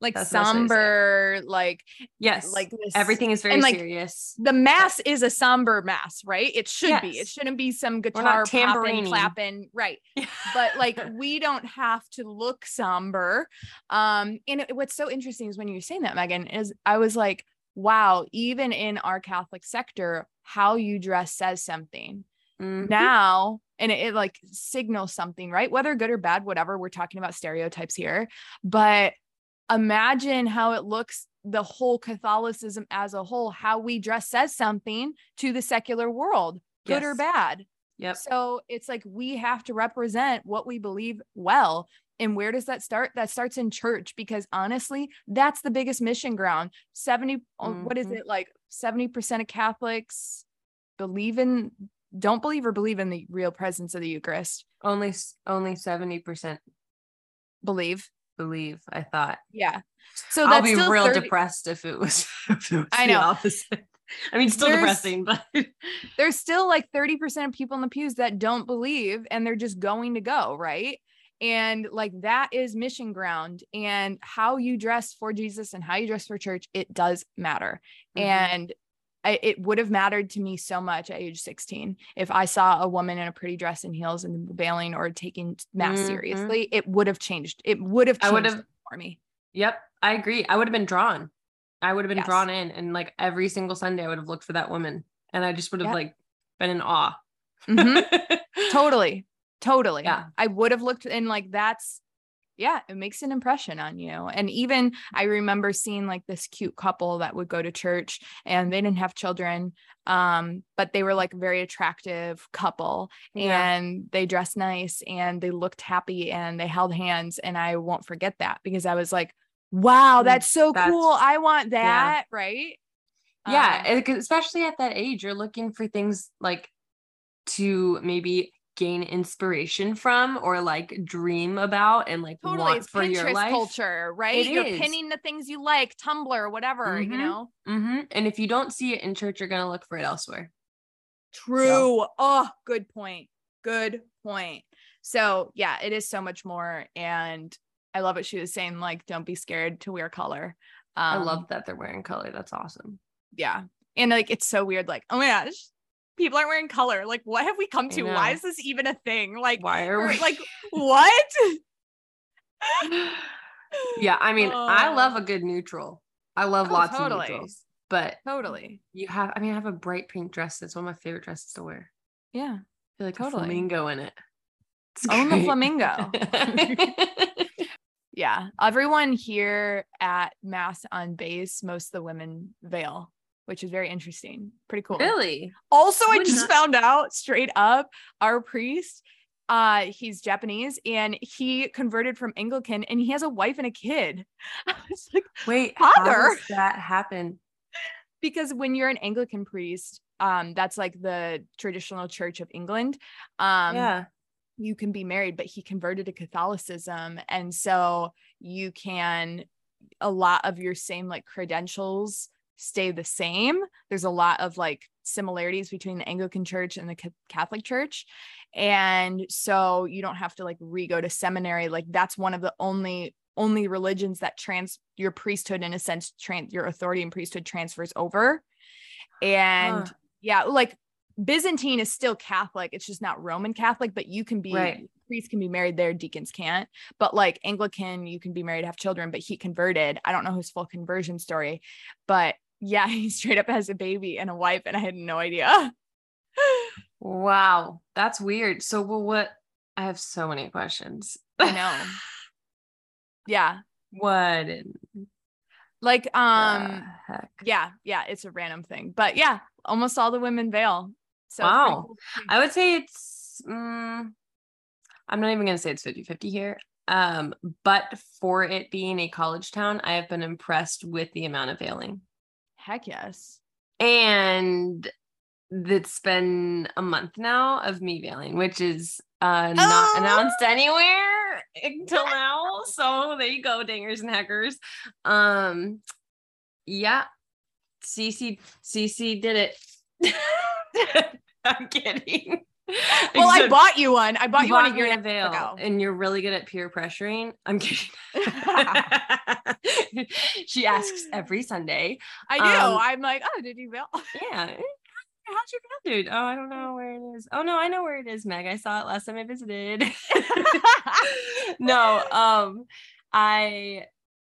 like That's the best way to say it. somber, like yes like this everything is very and, like, serious the mass is a somber mass, right? It should be. It shouldn't be some guitar popping, clapping, right? But like we don't have to look somber. Um, and it- what's so interesting is when you're saying that, Megan, is I was like, wow, even in our Catholic sector, how you dress says something. Mhm. Now, and it, it like signals something, right? Whether good or bad, whatever. We're talking about stereotypes here, but imagine how it looks the whole Catholicism as a whole, how we dress says something to the secular world, good or bad. yep So it's like we have to represent what we believe well. And where does that start? That starts in church because honestly, that's the biggest mission ground. 70, oh, what is Mhm. it like? 70% of Catholics believe in, don't believe or believe in the real presence of the Eucharist. only only 70% Believe. believe i thought Yeah. So I'll be still real 30 depressed if it was, if it was I the know. opposite. I mean, still There's- depressing, but there's still like 30% of people in the pews that don't believe and they're just going to go, right? And like that is mission ground. And how you dress for Jesus and how you dress for church, it does matter. Mhm. And I, it would have mattered to me so much at age 16 if I saw a woman in a pretty dress and heels and veiling or taking mass Mhm. seriously. It would have changed. It would have I would have- for me. yep, I agree. I would have been drawn. I would have been Yes. drawn in, and like every single Sunday, I would have looked for that woman, and I just would have Yeah. like been in awe. Mhm. totally totally Yeah. i would have looked and like that's yeah it makes an impression on you and even i remember seeing like this cute couple that would go to church and they didn't have children um but they were like a very attractive couple Yeah. and they dressed nice and they looked happy and they held hands and i won't forget that because i was like wow Mm, that's so that's- cool i want yeah. that right yeah, Um, especially at that age, you're looking for things like to maybe gain inspiration from or like dream about and like Totally, want it's for your Pinterest life. culture, right? It You're is. pinning the things you like, Tumblr, whatever, you Mhm. know. hmm And if you don't see it in church, you're gonna look for it elsewhere. True. Oh, good point. Good point. So yeah, it is so much more, and I love what she was saying. Like, don't be scared to wear color. I Um, love that they're wearing color. That's awesome. Yeah, and like it's so weird. Like, oh my gosh, people aren't wearing color. Like, what have we come to? Why is this even a thing? Like, Why are we're- like what? yeah, I mean, I love a good neutral. I love Oh, lots totally. of neutrals. But totally. you have, I mean, I have a bright pink dress. That's one of my favorite dresses to wear. Yeah. I feel like Totally. a flamingo in it. It's Own the flamingo. Yeah. Everyone here at Mass on base, most of the women veil. Which is very interesting. Pretty cool. Really? Also, I just not- found out straight up our priest, uh, he's Japanese and he converted from Anglican and he has a wife and a kid. I was like, Wait, Father. how does that happen? because when you're an Anglican priest, um, that's like the traditional church of England. Um, yeah. you can be married, but he converted to Catholicism. And so you can, a lot of your same like credentials stay the same. There's a lot of like similarities between the Anglican church and the Ca- Catholic church. And so you don't have to like re go to seminary. Like that's one of the only only religions that trans your priesthood in a sense trans your authority and priesthood transfers over and Huh. yeah like byzantine is still catholic it's just not roman catholic but you can be Right. priests can be married there deacons can't but like anglican you can be married have children but he converted i don't know his full conversion story but yeah he straight up has a baby and a wife and i had no idea Wow, that's weird. So, well, what? I have so many questions. i know yeah what like um heck? yeah yeah it's a random thing but yeah almost all the women veil so Wow. cool. I would say it's. mm, I'm not even gonna say it's 50 50 here. Um, but for it being a college town, I have been impressed with the amount of veiling. Heck yes And it's been a month now of me veiling, which is uh not Oh! announced anywhere until now. So there you go, dingers and hackers. Um yeah. CC CC did it. I'm kidding. well i bought you one i bought you, one a bought year and a a veil, ago and you're really good at peer pressuring. I'm kidding. she asks every Sunday. I do. Um, I'm like, oh, did you veil? Yeah. How's your veil, dude? Oh, I don't know where it is. Oh no, I know where it is, Meg. I saw it last time I visited. no, um, I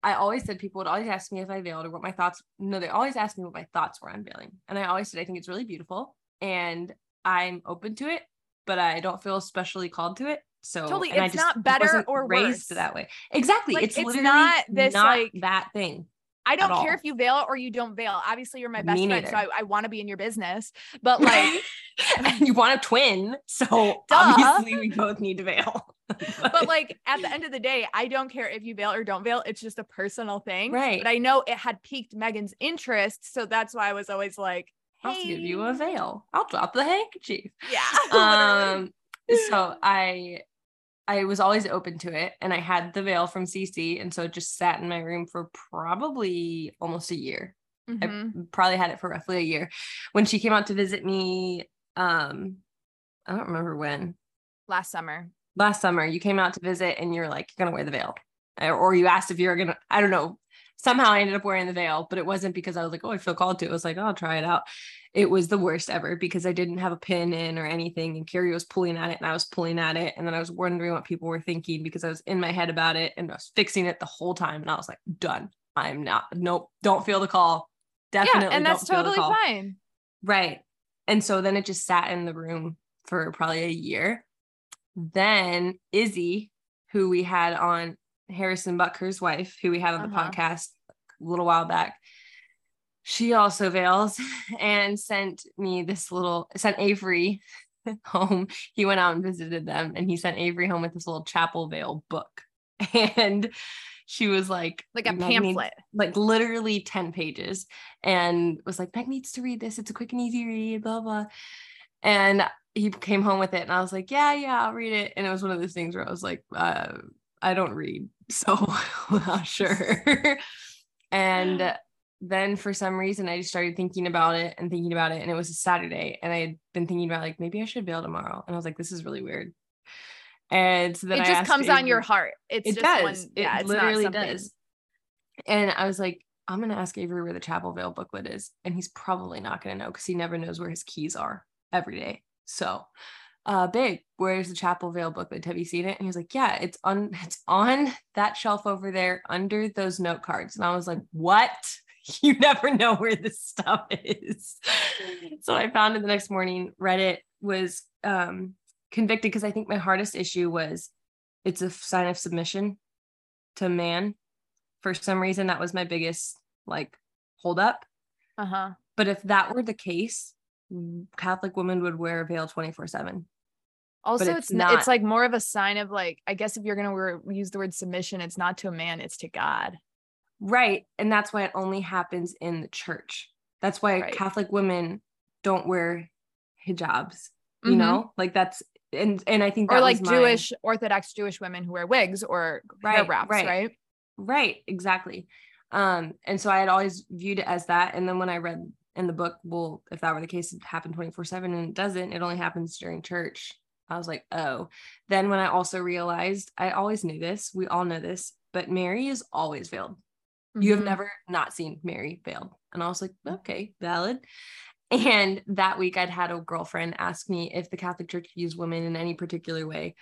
I always said people would always ask me if I veiled or what my thoughts. No, they always asked me what my thoughts were on veiling, and I always said I think it's really beautiful, and I'm open to it, but I don't feel especially called to it. So Totally, it's not better or raised worse. that way. Exactly, Like, it's, it's literally not this, not like- that thing. I don't care all. if you veil or you don't veil. Obviously, you're my best Me friend, so. I, I want to be in your business. But like, you want a twin, so Duh. obviously we both need to veil. but like at the end of the day, I don't care if you veil or don't veil. It's just a personal thing. Right. But I know it had piqued Megan's interest, so that's why I was always like, I'll give you a veil. I'll drop the handkerchief. Yeah. Um, so I I was always open to it, and I had the veil from CC, and so it just sat in my room for probably almost a year. Mhm. I probably had it for roughly a year. When she came out to visit me, um, I don't remember when. Last summer. last summer you came out to visit and you're like you're gonna wear the veil or, or you asked if you were gonna i don't know somehow i ended up wearing the veil but it wasn't because i was like oh i feel called to it was like oh, i'll try it out it was the worst ever because i didn't have a pin in or anything and carrie was pulling at it and i was pulling at it and then i was wondering what people were thinking because i was in my head about it and i was fixing it the whole time and i was like done i'm not nope don't feel the call definitely yeah, and that's don't feel the totally fine. Right. And so then it just sat in the room for probably a year. Then Izzy, who we had on Harrison Butker's wife, who we had on the Uh-huh. podcast a little while back, she also veils and sent me this little, sent Avery home. He went out and visited them and he sent Avery home with this little chapel veil book. And she was like, Like a "Meg needs- pamphlet. like literally 10 pages and was like Meg needs to read this it's a quick and easy read blah blah and he came home with it and I was like yeah yeah I'll read it and it was one of those things where I was like uh, I don't read so I'm not sure and then for some reason I just started thinking about it and thinking about it and it was a Saturday and I had been thinking about like maybe I should bail tomorrow and I was like this is really weird and so then it I just comes on your heart. It's it just does. one. it yeah, not literally does. And I was like, I'm gonna ask Avery where the Chapel Veil booklet is, and he's probably not gonna know because he never knows where his keys are every day. So, uh, babe, where's the Chapel Veil booklet? Have you seen it? And he was like, Yeah, it's on, it's on that shelf over there under those note cards. And I was like, What? You never know where this stuff is. so I found it the next morning, read it, was um convicted because I think my hardest issue was it's a sign of submission to man. For some reason, that was my biggest like hold up. Uh-huh. But if that were the case, Catholic women would wear a veil 24 7. Also, it's it's not. it's like more of a sign of like I guess if you're gonna wear, use the word submission, it's not to a man, it's to God. Right. And that's why it only happens in the church. That's why Right. Catholic women don't wear hijabs, you Mhm. know? Like that's and and I think Or like was my- Jewish Orthodox Jewish women who wear wigs or hair wraps, right. right? Right, exactly. Um, and so I had always viewed it as that. And then when I read in the book, well, if that were the case, it happened 24-7 and it doesn't, it only happens during church. I was like, oh. Then when I also realized, I always knew this, we all know this, but Mary is always veiled. You have Mhm. never not seen Mary veiled. And I was like, okay, valid. And that week I'd had a girlfriend ask me if the Catholic Church used women in any particular way.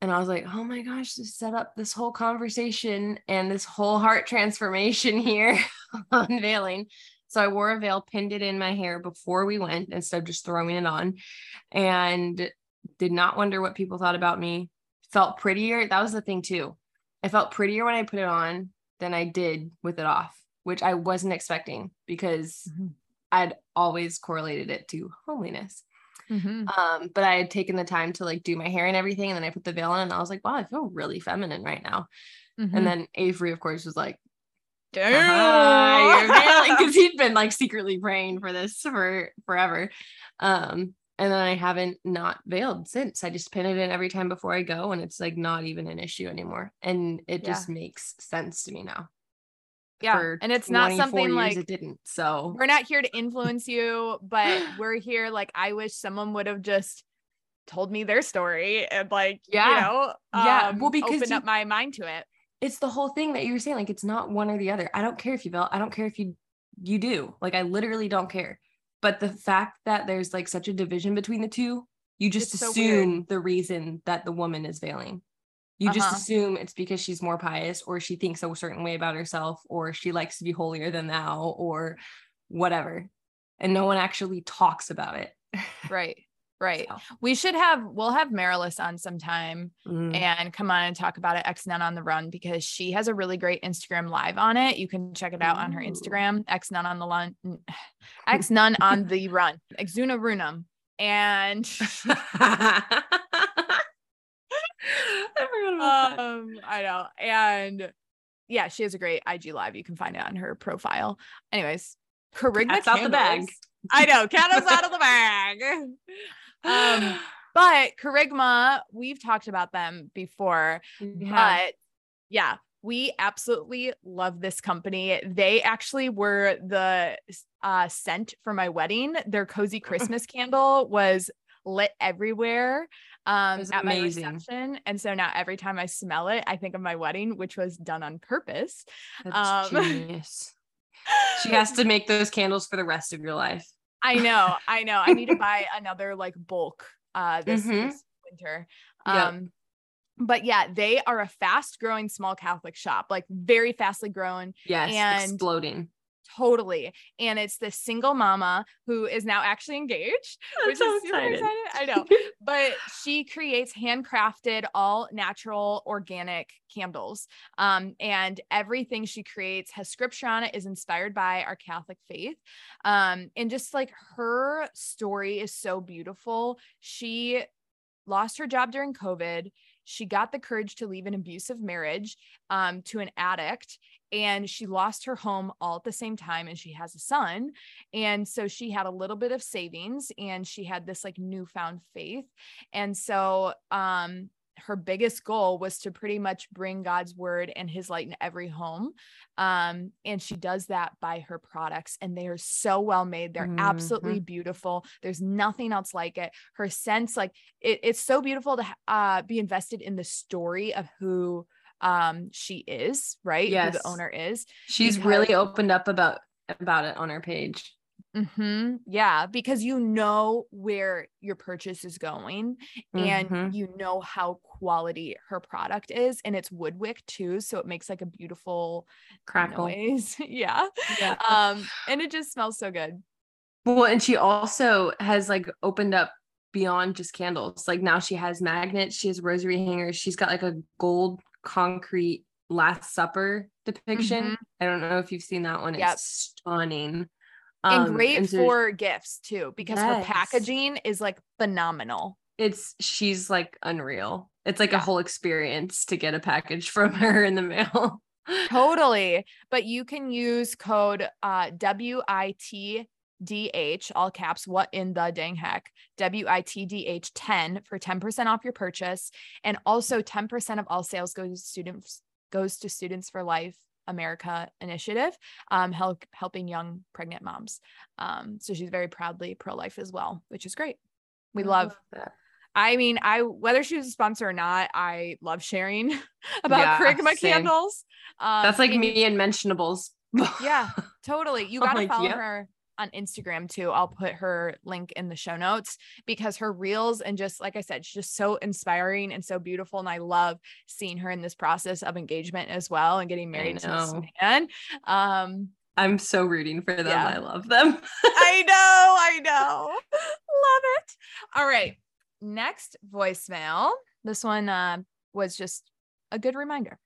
And I was like, oh my gosh, this set up this whole conversation and this whole heart transformation here unveiling. So I wore a veil, pinned it in my hair before we went instead of just throwing it on, and did not wonder what people thought about me. Felt prettier. That was the thing too. I felt prettier when I put it on than I did with it off, which I wasn't expecting because Mhm. I'd always correlated it to holiness. Mhm. Um, but I had taken the time to like do my hair and everything, and then I put the veil on, and I was like, wow, I feel really feminine right now. Mhm. And then Avery, of course, was like, Damn. "Hi, you're because he'd been like secretly praying for this for forever. Um, and then I haven't not veiled since. I just pin it in every time before I go, and it's like not even an issue anymore. And it Yeah. just makes sense to me now. yeah. For And it's not something like it didn't. So we're not here to influence you, but we're here like I wish someone would have just told me their story and like Yeah. you know Yeah. um, Well, because open you- up my mind to it. it's the whole thing that you were saying like it's not one or the other i don't care if you veil i don't care if you you do like i literally don't care but the fact that there's like such a division between the two you just It's so assume the reason that the woman is veiling you just Uh-huh. assume it's because she's more pious or she thinks a certain way about herself or she likes to be holier than thou or whatever and no one actually talks about it Right. Right. So. We should have we'll have Marilis on sometime Mm. and come on and talk about it X Nun on the Run because she has a really great Instagram live on it. You can check it out on her Instagram, X Nun on the Run, X Nun on the Run, Exuna Runum. And I forgot about um, I know. And yeah, she has a great IG live. You can find it on her profile. Anyways, Kerygma out the bag. I know, cat is out of the bag. Um, but Kerygma, we've talked about them before, Yeah. but yeah, we absolutely love this company. They actually were the uh, scent for my wedding. Their cozy Christmas candle was lit everywhere um, at my amazing. reception. And so now every time I smell it, I think of my wedding, which was done on purpose. That's um, genius. She has to make those candles for the rest of your life. I know, I know. I need to buy another like bulk uh this, Mhm. this winter. Yep. Um but yeah, they are a fast growing small Catholic shop, like very fastly grown, Yes, And- exploding. Totally. And it's this single mama who is now actually engaged, which so is super excited. excited. I know. But she creates handcrafted, all natural, organic candles. Um, and everything she creates has scripture on it, is inspired by our Catholic faith. Um, and just like her story is so beautiful. She lost her job during COVID. She got the courage to leave an abusive marriage um, to an addict, and she lost her home all at the same time. And she has a son. And so she had a little bit of savings and she had this like newfound faith. And so, um, her biggest goal was to pretty much bring God's word and his light in every home. Um, and she does that by her products, and they are so well made. They're absolutely beautiful. There's nothing else like it. Her sense, like it, it's so beautiful to uh, be invested in the story of who um she is, right? Who Yes. the owner is. She's because- really opened up about about it on her page. hmm Yeah, because you know where your purchase is going and Mhm. you know how quality her product is. And it's Woodwick too. So it makes like a beautiful Crackle. noise. yeah. Yeah. Um, and it just smells so good. Well, and she also has like opened up beyond just candles. Like now she has magnets, she has rosary hangers, she's got like a gold concrete Last Supper depiction. Mhm. I don't know if you've seen that one. It's Yep. stunning. and Um, great and so for gifts too, because her packaging is like phenomenal. it's she's like unreal. It's like a whole experience to get a package from her in the mail. Totally. But you can use code uh WITDH, all caps, what in the dang heck, WITDH 10 for 10% off your purchase. And also 10% of all sales goes to students goes to Students for Life America initiative, um, help helping young pregnant moms. Um, so she's very proudly pro-life as well, which is great. We love that. I mean, I whether she was a sponsor or not, I love sharing about Yeah, same. candles. Um, That's like and- me and mentionables. Yeah, totally. You got to like, follow yep. her on Instagram too. I'll put her link in the show notes because her reels and just like I said, she's just so inspiring and so beautiful. And I love seeing her in this process of engagement as well and getting married to this man. Um, I'm so rooting for them. Yeah. I love them. I know, I know. Love it. All right. Next voicemail. This one uh, was just a good reminder.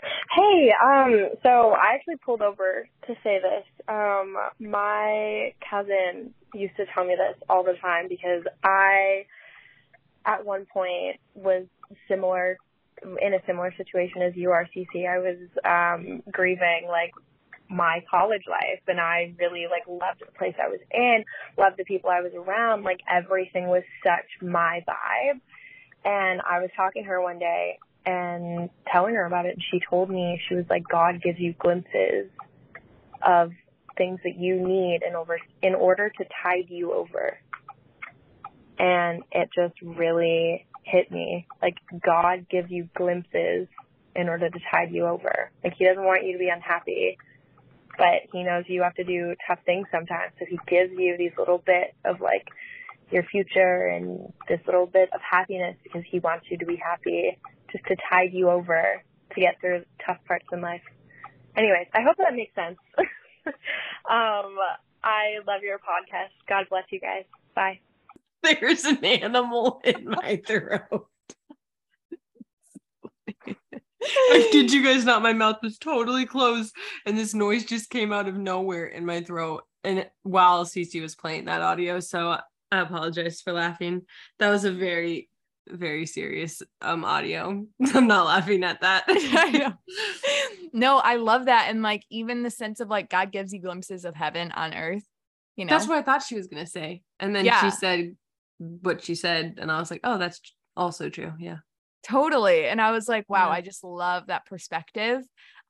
Hey, um, so I actually pulled over to say this. Um, my cousin used to tell me this all the time because I, at one point, was similar in a similar situation as you are, CC. I was um, grieving like my college life, and I really like loved the place I was in, loved the people I was around. Like everything was such my vibe. And I was talking to her one day, and telling her about it and she told me she was like God gives you glimpses of things that you need in over in order to tide you over. And it just really hit me. Like God gives you glimpses in order to tide you over. Like he doesn't want you to be unhappy, but he knows you have to do tough things sometimes. So he gives you these little bit of like your future and this little bit of happiness because he wants you to be happy just to tide you over to get through tough parts in life. Anyways, I hope that makes sense. um, I love your podcast. God bless you guys. Bye. There's an animal in my throat. I kid you guys not, my mouth was totally closed and this noise just came out of nowhere in my throat. And while Cece was playing that audio, so I apologize for laughing. That was a very, very serious um audio. I'm not laughing at that. I. No, I love that. And like even the sense of like God gives you glimpses of heaven on earth. You know, That's what I thought she was gonna say. And then Yeah. she said what she said, and I was like, oh, that's also true. Yeah. totally. And I was like, wow, Yeah. I just love that perspective.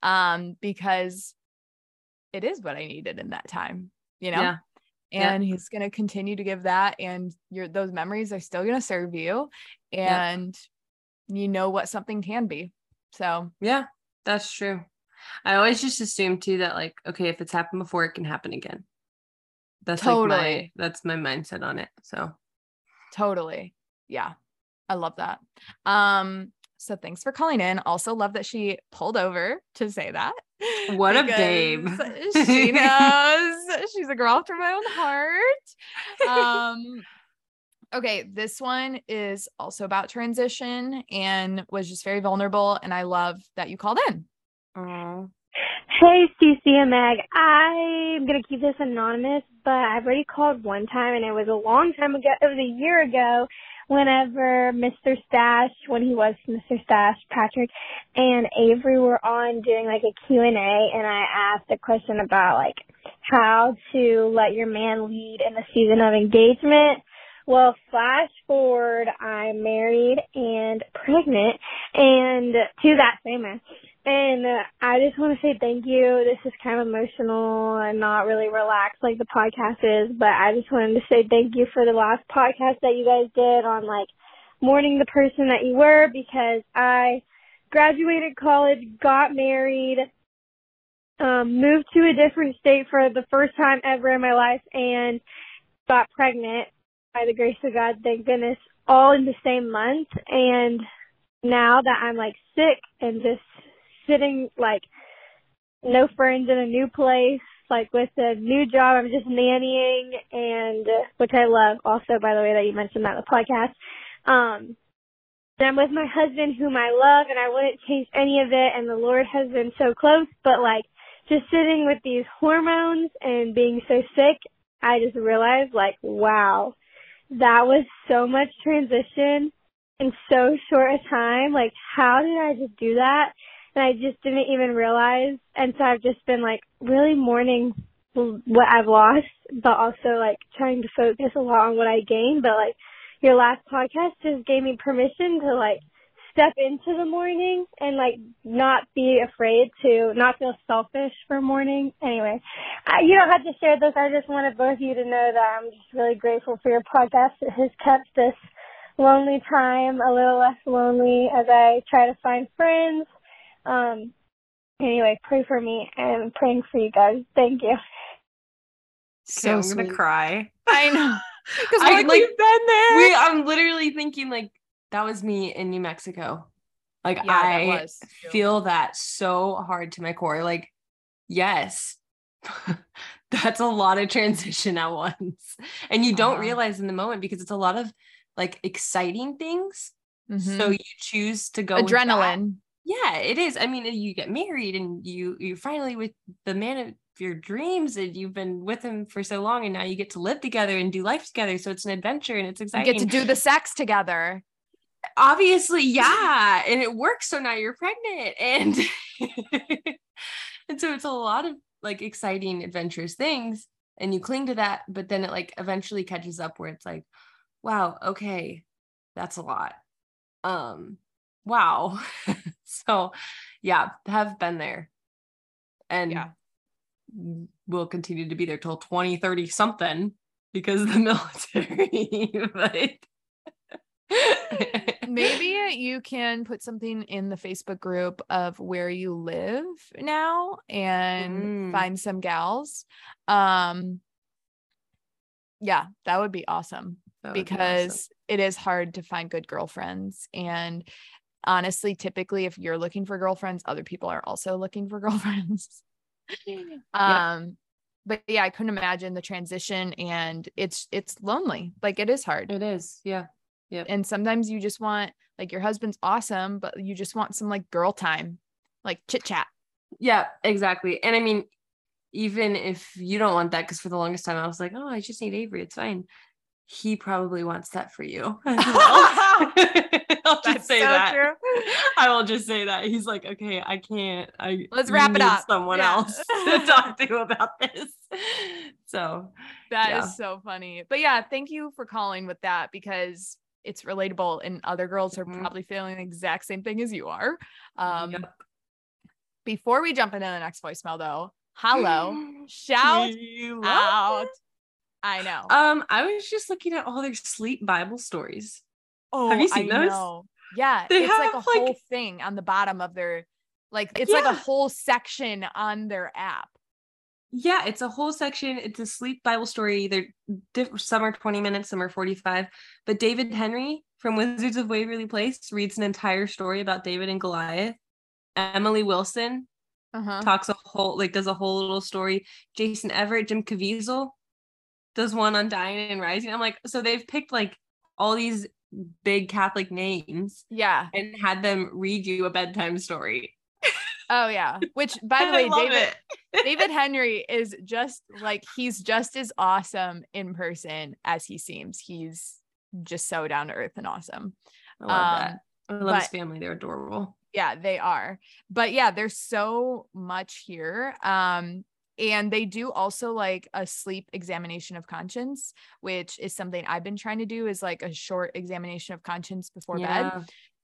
Um, because it is what I needed in that time, you know? Yeah. Yeah. And he's gonna continue to give that, and your those memories are still gonna serve you, Yeah. and you know what something can be. So Yeah, that's true. I always just assume too that like, okay, if it's happened before, it can happen again. That's like my Totally. that's my mindset on it. So Totally. Yeah. I love that. Um, so thanks for calling in. Also love that she pulled over to say that. What a babe. She knows she's a girl after my own heart. Um okay, this one is also about transition and was just very vulnerable. And I love that you called in. oh, Hey, Cece and Meg. I'm going to keep this anonymous, but I've already called one time and it was a long time ago. It was a year ago whenever Mr. Stash, when he was Mr. Stash, Patrick and Avery were on doing like a Q&A and I asked a question about like how to let your man lead in the season of engagement. Well, flash forward, I'm married and pregnant and to that same man. And uh, I just want to say thank you. This is kind of emotional and not really relaxed like the podcast is, but I just wanted to say thank you for the last podcast that you guys did on like mourning the person that you were because I graduated college, got married, um, moved to a different state for the first time ever in my life and got pregnant by the grace of God, thank goodness, all in the same month. And now that I'm like sick and just sitting like no friends in a new place, like with a new job, I'm just nannying and which I love also by the way that you mentioned that in the podcast. Um and I'm with my husband whom I love and I wouldn't change any of it and the Lord has been so close, but like just sitting with these hormones and being so sick, I just realized like, wow, that was so much transition in so short a time. Like, how did I just do that? And I just didn't even realize. And so I've just been like really mourning what I've lost, but also like trying to focus a lot on what I gained. But like your last podcast just gave me permission to like step into the morning and like not be afraid to not feel selfish for mourning. Anyway, I, you don't have to share this. I just wanted both of you to know that I'm just really grateful for your podcast. It has kept this lonely time a little less lonely as I try to find friends. Um, anyway, pray for me and praying for you guys. Thank you. So I'm gonna cry. I know. Because I, like, like, we've been there. We, I'm literally thinking like that was me in New Mexico. Like Yeah, that I was too. feel that so hard to my core. Like, yes, that's a lot of transition at once. And you don't Uh-huh. realize in the moment because it's a lot of like exciting things. Mhm. So you choose to go adrenaline. Yeah, it is. I mean, you get married and you you finally with the man of your dreams and you've been with him for so long and now you get to live together and do life together. So it's an adventure and it's You exciting. get to do the sex together. obviously, yeah. And it works. So now you're pregnant. And and so it's a lot of like exciting, adventurous things. And you cling to that, but then it like eventually catches up where it's like, wow, okay, that's a lot. Um, wow. so yeah, have been there. And Yeah. will continue to be there till 2030 something because of the military. but Maybe you can put something in the Facebook group of where you live now and Mm. find some gals. Um yeah, that would be awesome would be because awesome. it is hard to find good girlfriends and honestly typically if you're looking for girlfriends other people are also looking for girlfriends. um but yeah, I couldn't imagine the transition and it's it's lonely. Like it is hard it is. Yeah. Yeah. and sometimes you just want like your husband's awesome but you just want some like girl time like chit chat Yeah, exactly. And I mean, even if you don't want that, because for the longest time I was like, oh, I just need Avery. It's fine. He probably wants that for you. I'll just say that. I will just say that. He's like, okay, I can't. I Let's wrap it up. Someone Yeah. else to talk to about this. So That is Yeah. so funny but yeah thank you for calling with that because it's relatable and other girls are Mhm. probably feeling the exact same thing as you are um Yep. before we jump into the next voicemail though hello shout out i know Um, I was just looking at all their sleep Bible stories. Oh have you seen I those? know. yeah They it's like a like- whole thing on the bottom of their like it's like a whole section on their app Yeah, it's a whole section. It's a sleep Bible story. They're diff- some are 20 minutes, some are 45. But David Henrie from Wizards of Waverly Place reads an entire story about David and Goliath. Emily Wilson uh-huh talks a whole like does a whole little story. Jason Evert, Jim Caviezel does one on dying and rising. I'm like, so they've picked like all these big Catholic names yeah and had them read you a bedtime story. oh yeah which by the way david. David Henrie is just like he's just as awesome in person as he seems. He's just so down to earth and awesome. I love that. Um, I love his family. They're adorable. Yeah, they are. But yeah, there's so much here. Um and they do also like a sleep examination of conscience, which is something I've been trying to do is like a short examination of conscience before bed.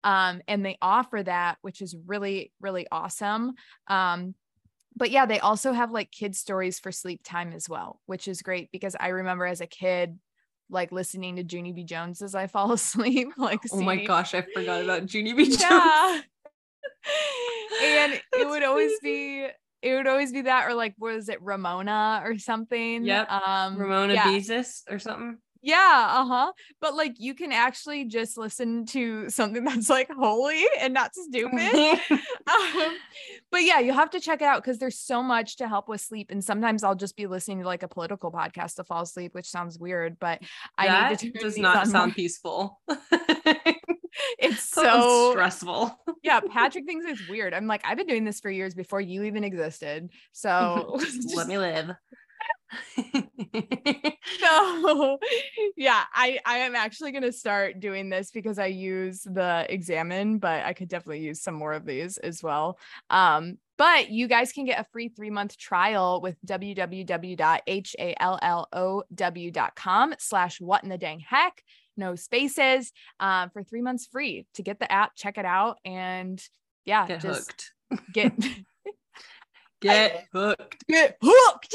Um and they offer that which is really really awesome um but yeah they also have like kid stories for sleep time as well which is great because i remember as a kid like listening to Junie B. Jones as I fall asleep. Like, Oh my gosh, I forgot about Junie B. Jones. yeah. and it would always be it would always be that or like was it Ramona or something? Yep. Um Ramona yeah. Beezus or something. Yeah, uh-huh. But like you can actually just listen to something that's like holy and not stupid. um, but yeah, you have to check it out because there's so much to help with sleep. And sometimes I'll just be listening to like a political podcast to fall asleep, which sounds weird, but I that need to does not sound more- peaceful. It's so stressful. yeah. Patrick thinks it's weird. I'm like, I've been doing this for years before you even existed. So Let me live. so yeah i i am actually going to start doing this because i use the examen but i could definitely use some more of these as well um but you guys can get a free three month trial with www.hallow.com slash what in the dang heck no spaces um, for three months free to get the app check it out and yeah Get just hooked. get Get hooked. get hooked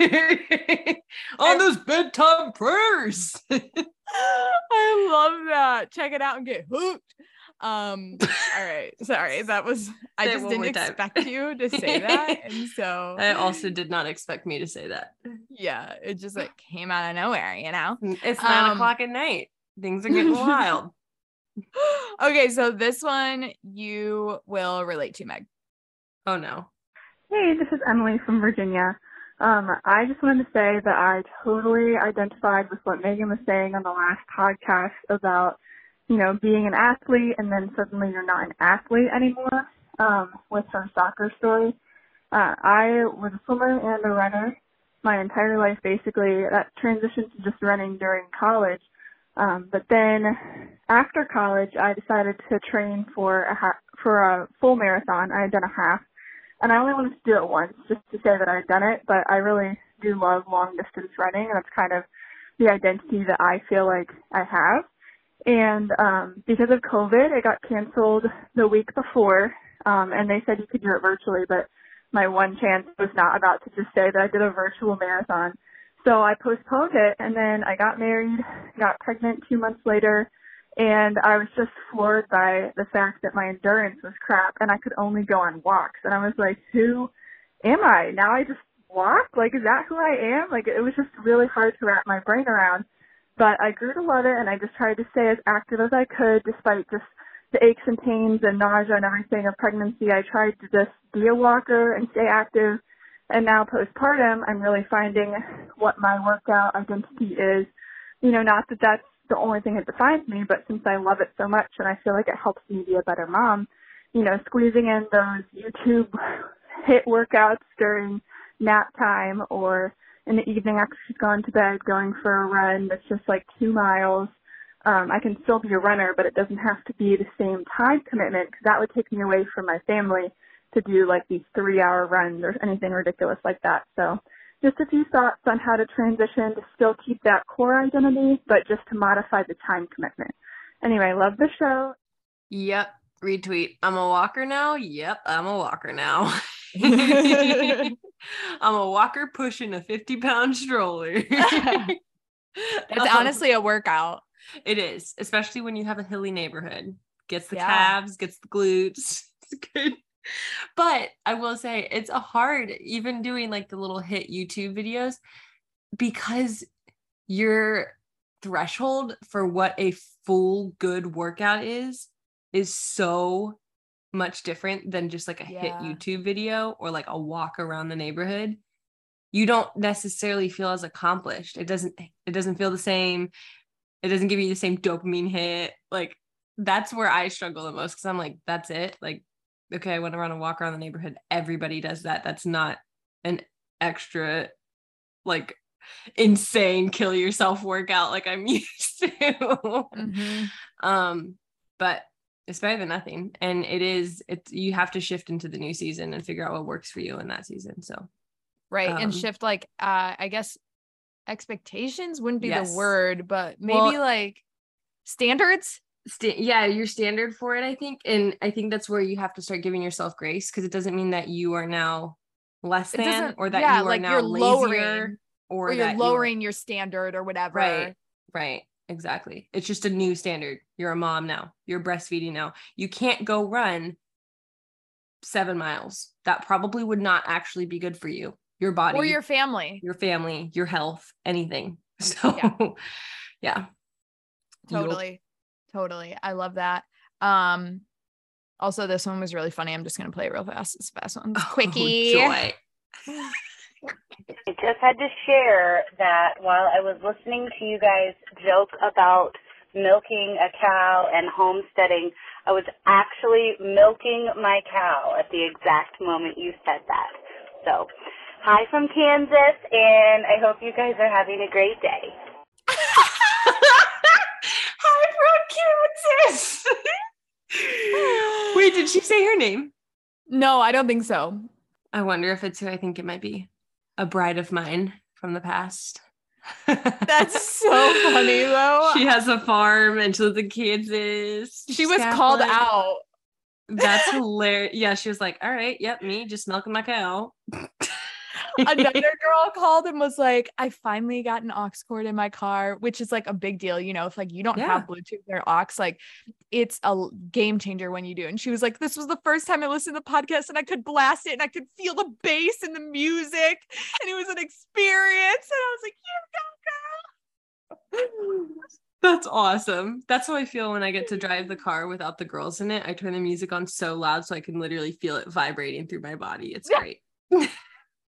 On those bedtime prayers. I love that. Check it out and get hooked. Um, all right. Sorry. That was I just didn't more time. expect you to say that. And so I also did not expect me to say that. yeah, it just like came out of nowhere, you know? It's nine Um, o'clock at night. Things are getting wild. okay, so this one you will relate to, Meg. Oh no. Hey, this is Emily from Virginia. Um, I just wanted to say that I totally identified with what Megan was saying on the last podcast about, you know, being an athlete and then suddenly you're not an athlete anymore, um, with her soccer story. Uh, I was a swimmer and a runner my entire life basically. That transitioned to just running during college. Um, but then after college, I decided to train for a ha- for a full marathon. I had done a half and I only wanted to do it once just to say that I'd done it, but I really do love long distance running and that's kind of the identity that I feel like I have. And um because of COVID it got canceled the week before, um and they said you could do it virtually, but my one chance was not about to just say that I did a virtual marathon. So I postponed it and then I got married, got pregnant two months later, and I was just floored by the fact that my endurance was crap and I could only go on walks. And I was like, who am I? Now I just walk? Like, is that who I am? Like, it was just really hard to wrap my brain around. But I grew to love it and I just tried to stay as active as I could despite just the aches and pains and nausea and everything of pregnancy. I tried to just be a walker and stay active. And now postpartum, I'm really finding what my workout identity is. You know, not that that's the only thing that defines me, but since I love it so much and I feel like it helps me be a better mom, you know, squeezing in those YouTube HIIT workouts during nap time or in the evening after she's gone to bed, going for a run that's just like two miles. Um, I can still be a runner, but it doesn't have to be the same time commitment because that would take me away from my family to do like these three hour runs or anything ridiculous like that. So just a few thoughts on how to transition to still keep that core identity, but just to modify the time commitment. Anyway, love the show. Yep. Retweet. I'm a walker now. Yep. I'm a walker now. I'm a walker pushing a 50 pound stroller. It's Um, honestly a workout. It is, especially when you have a hilly neighborhood. Gets the Yeah. calves, gets the glutes. It's good. But I will say it's a hard, even doing like the little HIIT YouTube videos, because your threshold for what a full good workout is is so much different than just like a HIIT YouTube video or like a walk around the neighborhood. You don't necessarily feel as accomplished. It doesn't it doesn't feel the same it doesn't give you the same dopamine hit. Like that's where I struggle the most because I'm like, that's it. Like, okay, I went around and walk around the neighborhood. Everybody does that. That's not an extra, like, insane kill yourself workout like I'm used to. Mhm. um, but it's better than nothing. And it is, it's you have to shift into the new season and figure out what works for you in that season. So Right. Um, and shift like uh I guess expectations wouldn't be Yes. the word, but maybe Well- like standards. sta- yeah your standard for it i think and i think that's where you have to start giving yourself grace because it doesn't mean that you are now less than or that yeah, you are like now you're lowering, or, Or, you're that you are- lowering your standard or whatever. right right exactly it's just a new standard you're a mom now you're breastfeeding now you can't go run seven miles that probably would not actually be good for you your body Or your family. your family your health anything so yeah, Yup. Totally. Totally. I love that. Um also this one was really funny. I'm just gonna play it real fast. It's a fast one. Oh, quickie. joy. I just had to share that while I was listening to you guys joke about milking a cow and homesteading. I was actually milking my cow at the exact moment you said that. So, hi from Kansas, and I hope you guys are having a great day. hi from Kansas. Wait, did she say her name? No, I don't think so. I wonder if it's who I think it might be. A bride of mine from the past. That's so funny though. She has a farm and she lives in Kansas. She was called out. That's hilarious. Yeah, she was like, "All right, yep, me just milking my cow." Another girl called and was like, "I finally got an aux cord in my car," which is like a big deal, you know. If like you don't Yeah. have Bluetooth or aux, like it's a game changer when you do. And she was like, "This was the first time I listened to the podcast and I could blast it and I could feel the bass and the music, and it was an experience." And I was like, "You go, girl." That's awesome. That's how I feel when I get to drive the car without the girls in it. I turn the music on so loud so I can literally feel it vibrating through my body. It's great.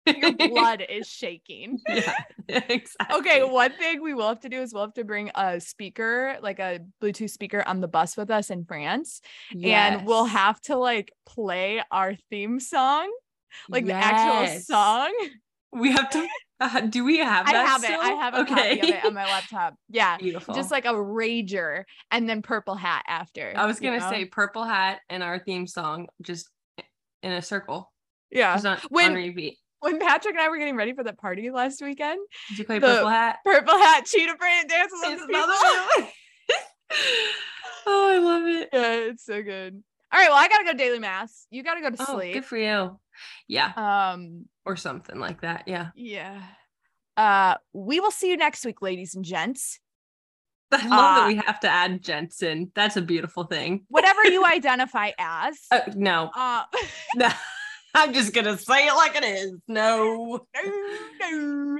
Your blood is shaking. yeah, exactly. Okay, one thing we will have to do is we'll have to bring a speaker, like a Bluetooth speaker on the bus with us in France. And we'll have to like play our theme song, like the actual song. We have to. Uh, do we have that? I have it. I have a copy of it on my laptop. Yeah. Beautiful. Just like a rager and then purple hat after. I was gonna know? say purple hat and our theme song just in a circle. yeah. On, When- on repeat. When Patrick and I were getting ready for the party last weekend, Did you play purple hat? purple hat, cheetah print dance with It's the another people. one. oh, I love it. Yeah, it's so good. All right, well, I gotta go to daily mass. You gotta go to Oh, sleep. good for you. Yeah, um, or something like that. Yeah. yeah. Uh, we will see you next week, ladies and gents. I love Uh, that we have to add Jensen. That's a beautiful thing. Whatever you identify as. Uh, no, Uh, no. I'm just gonna say it like it is. No. no, no.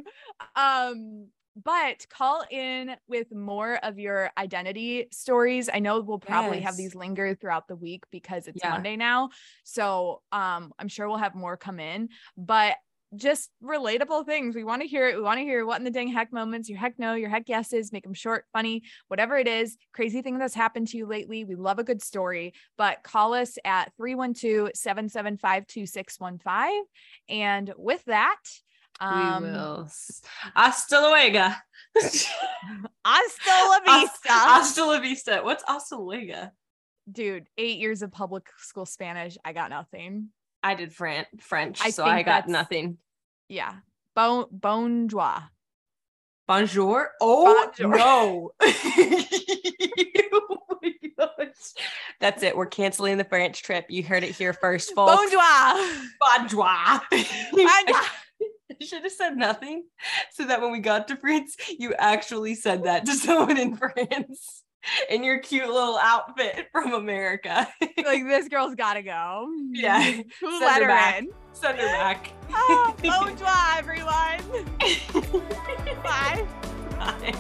Um, but call in with more of your identity stories. I know we'll probably have these linger throughout the week because it's Yeah. Monday now. So um I'm sure we'll have more come in, but just relatable things. We want to hear it. We want to hear what in the dang heck moments, your heck no, your heck yeses, make them short, funny, whatever it is, crazy thing that's happened to you lately. We love a good story, but call us at 312 775 2615. And with that, um, we will. Hasta luego. Hasta la vista. Hasta la vista. What's hasta luego? Dude, eight years of public school Spanish. I got nothing. I did Fran- French, I so I got nothing. Yeah. Bon bonjour. Bonjour. Oh Bonjour. no. oh. That's it. We're canceling the French trip. You heard it here first, folks. Bonjour. Bonjour. Bonjour. I should have said nothing so that when we got to France, you actually said that to someone in France in your cute little outfit from America. like this girl's gotta go. Yeah. Who Send let her her back. in? Send her back. Oh, bonjour, everyone. Bye. Bye.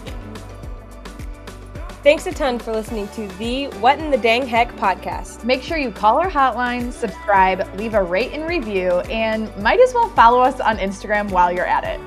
Thanks a ton for listening to the What in the Dang Heck podcast. Make sure you call our hotline, subscribe, leave a rate and review, and might as well follow us on Instagram while you're at it.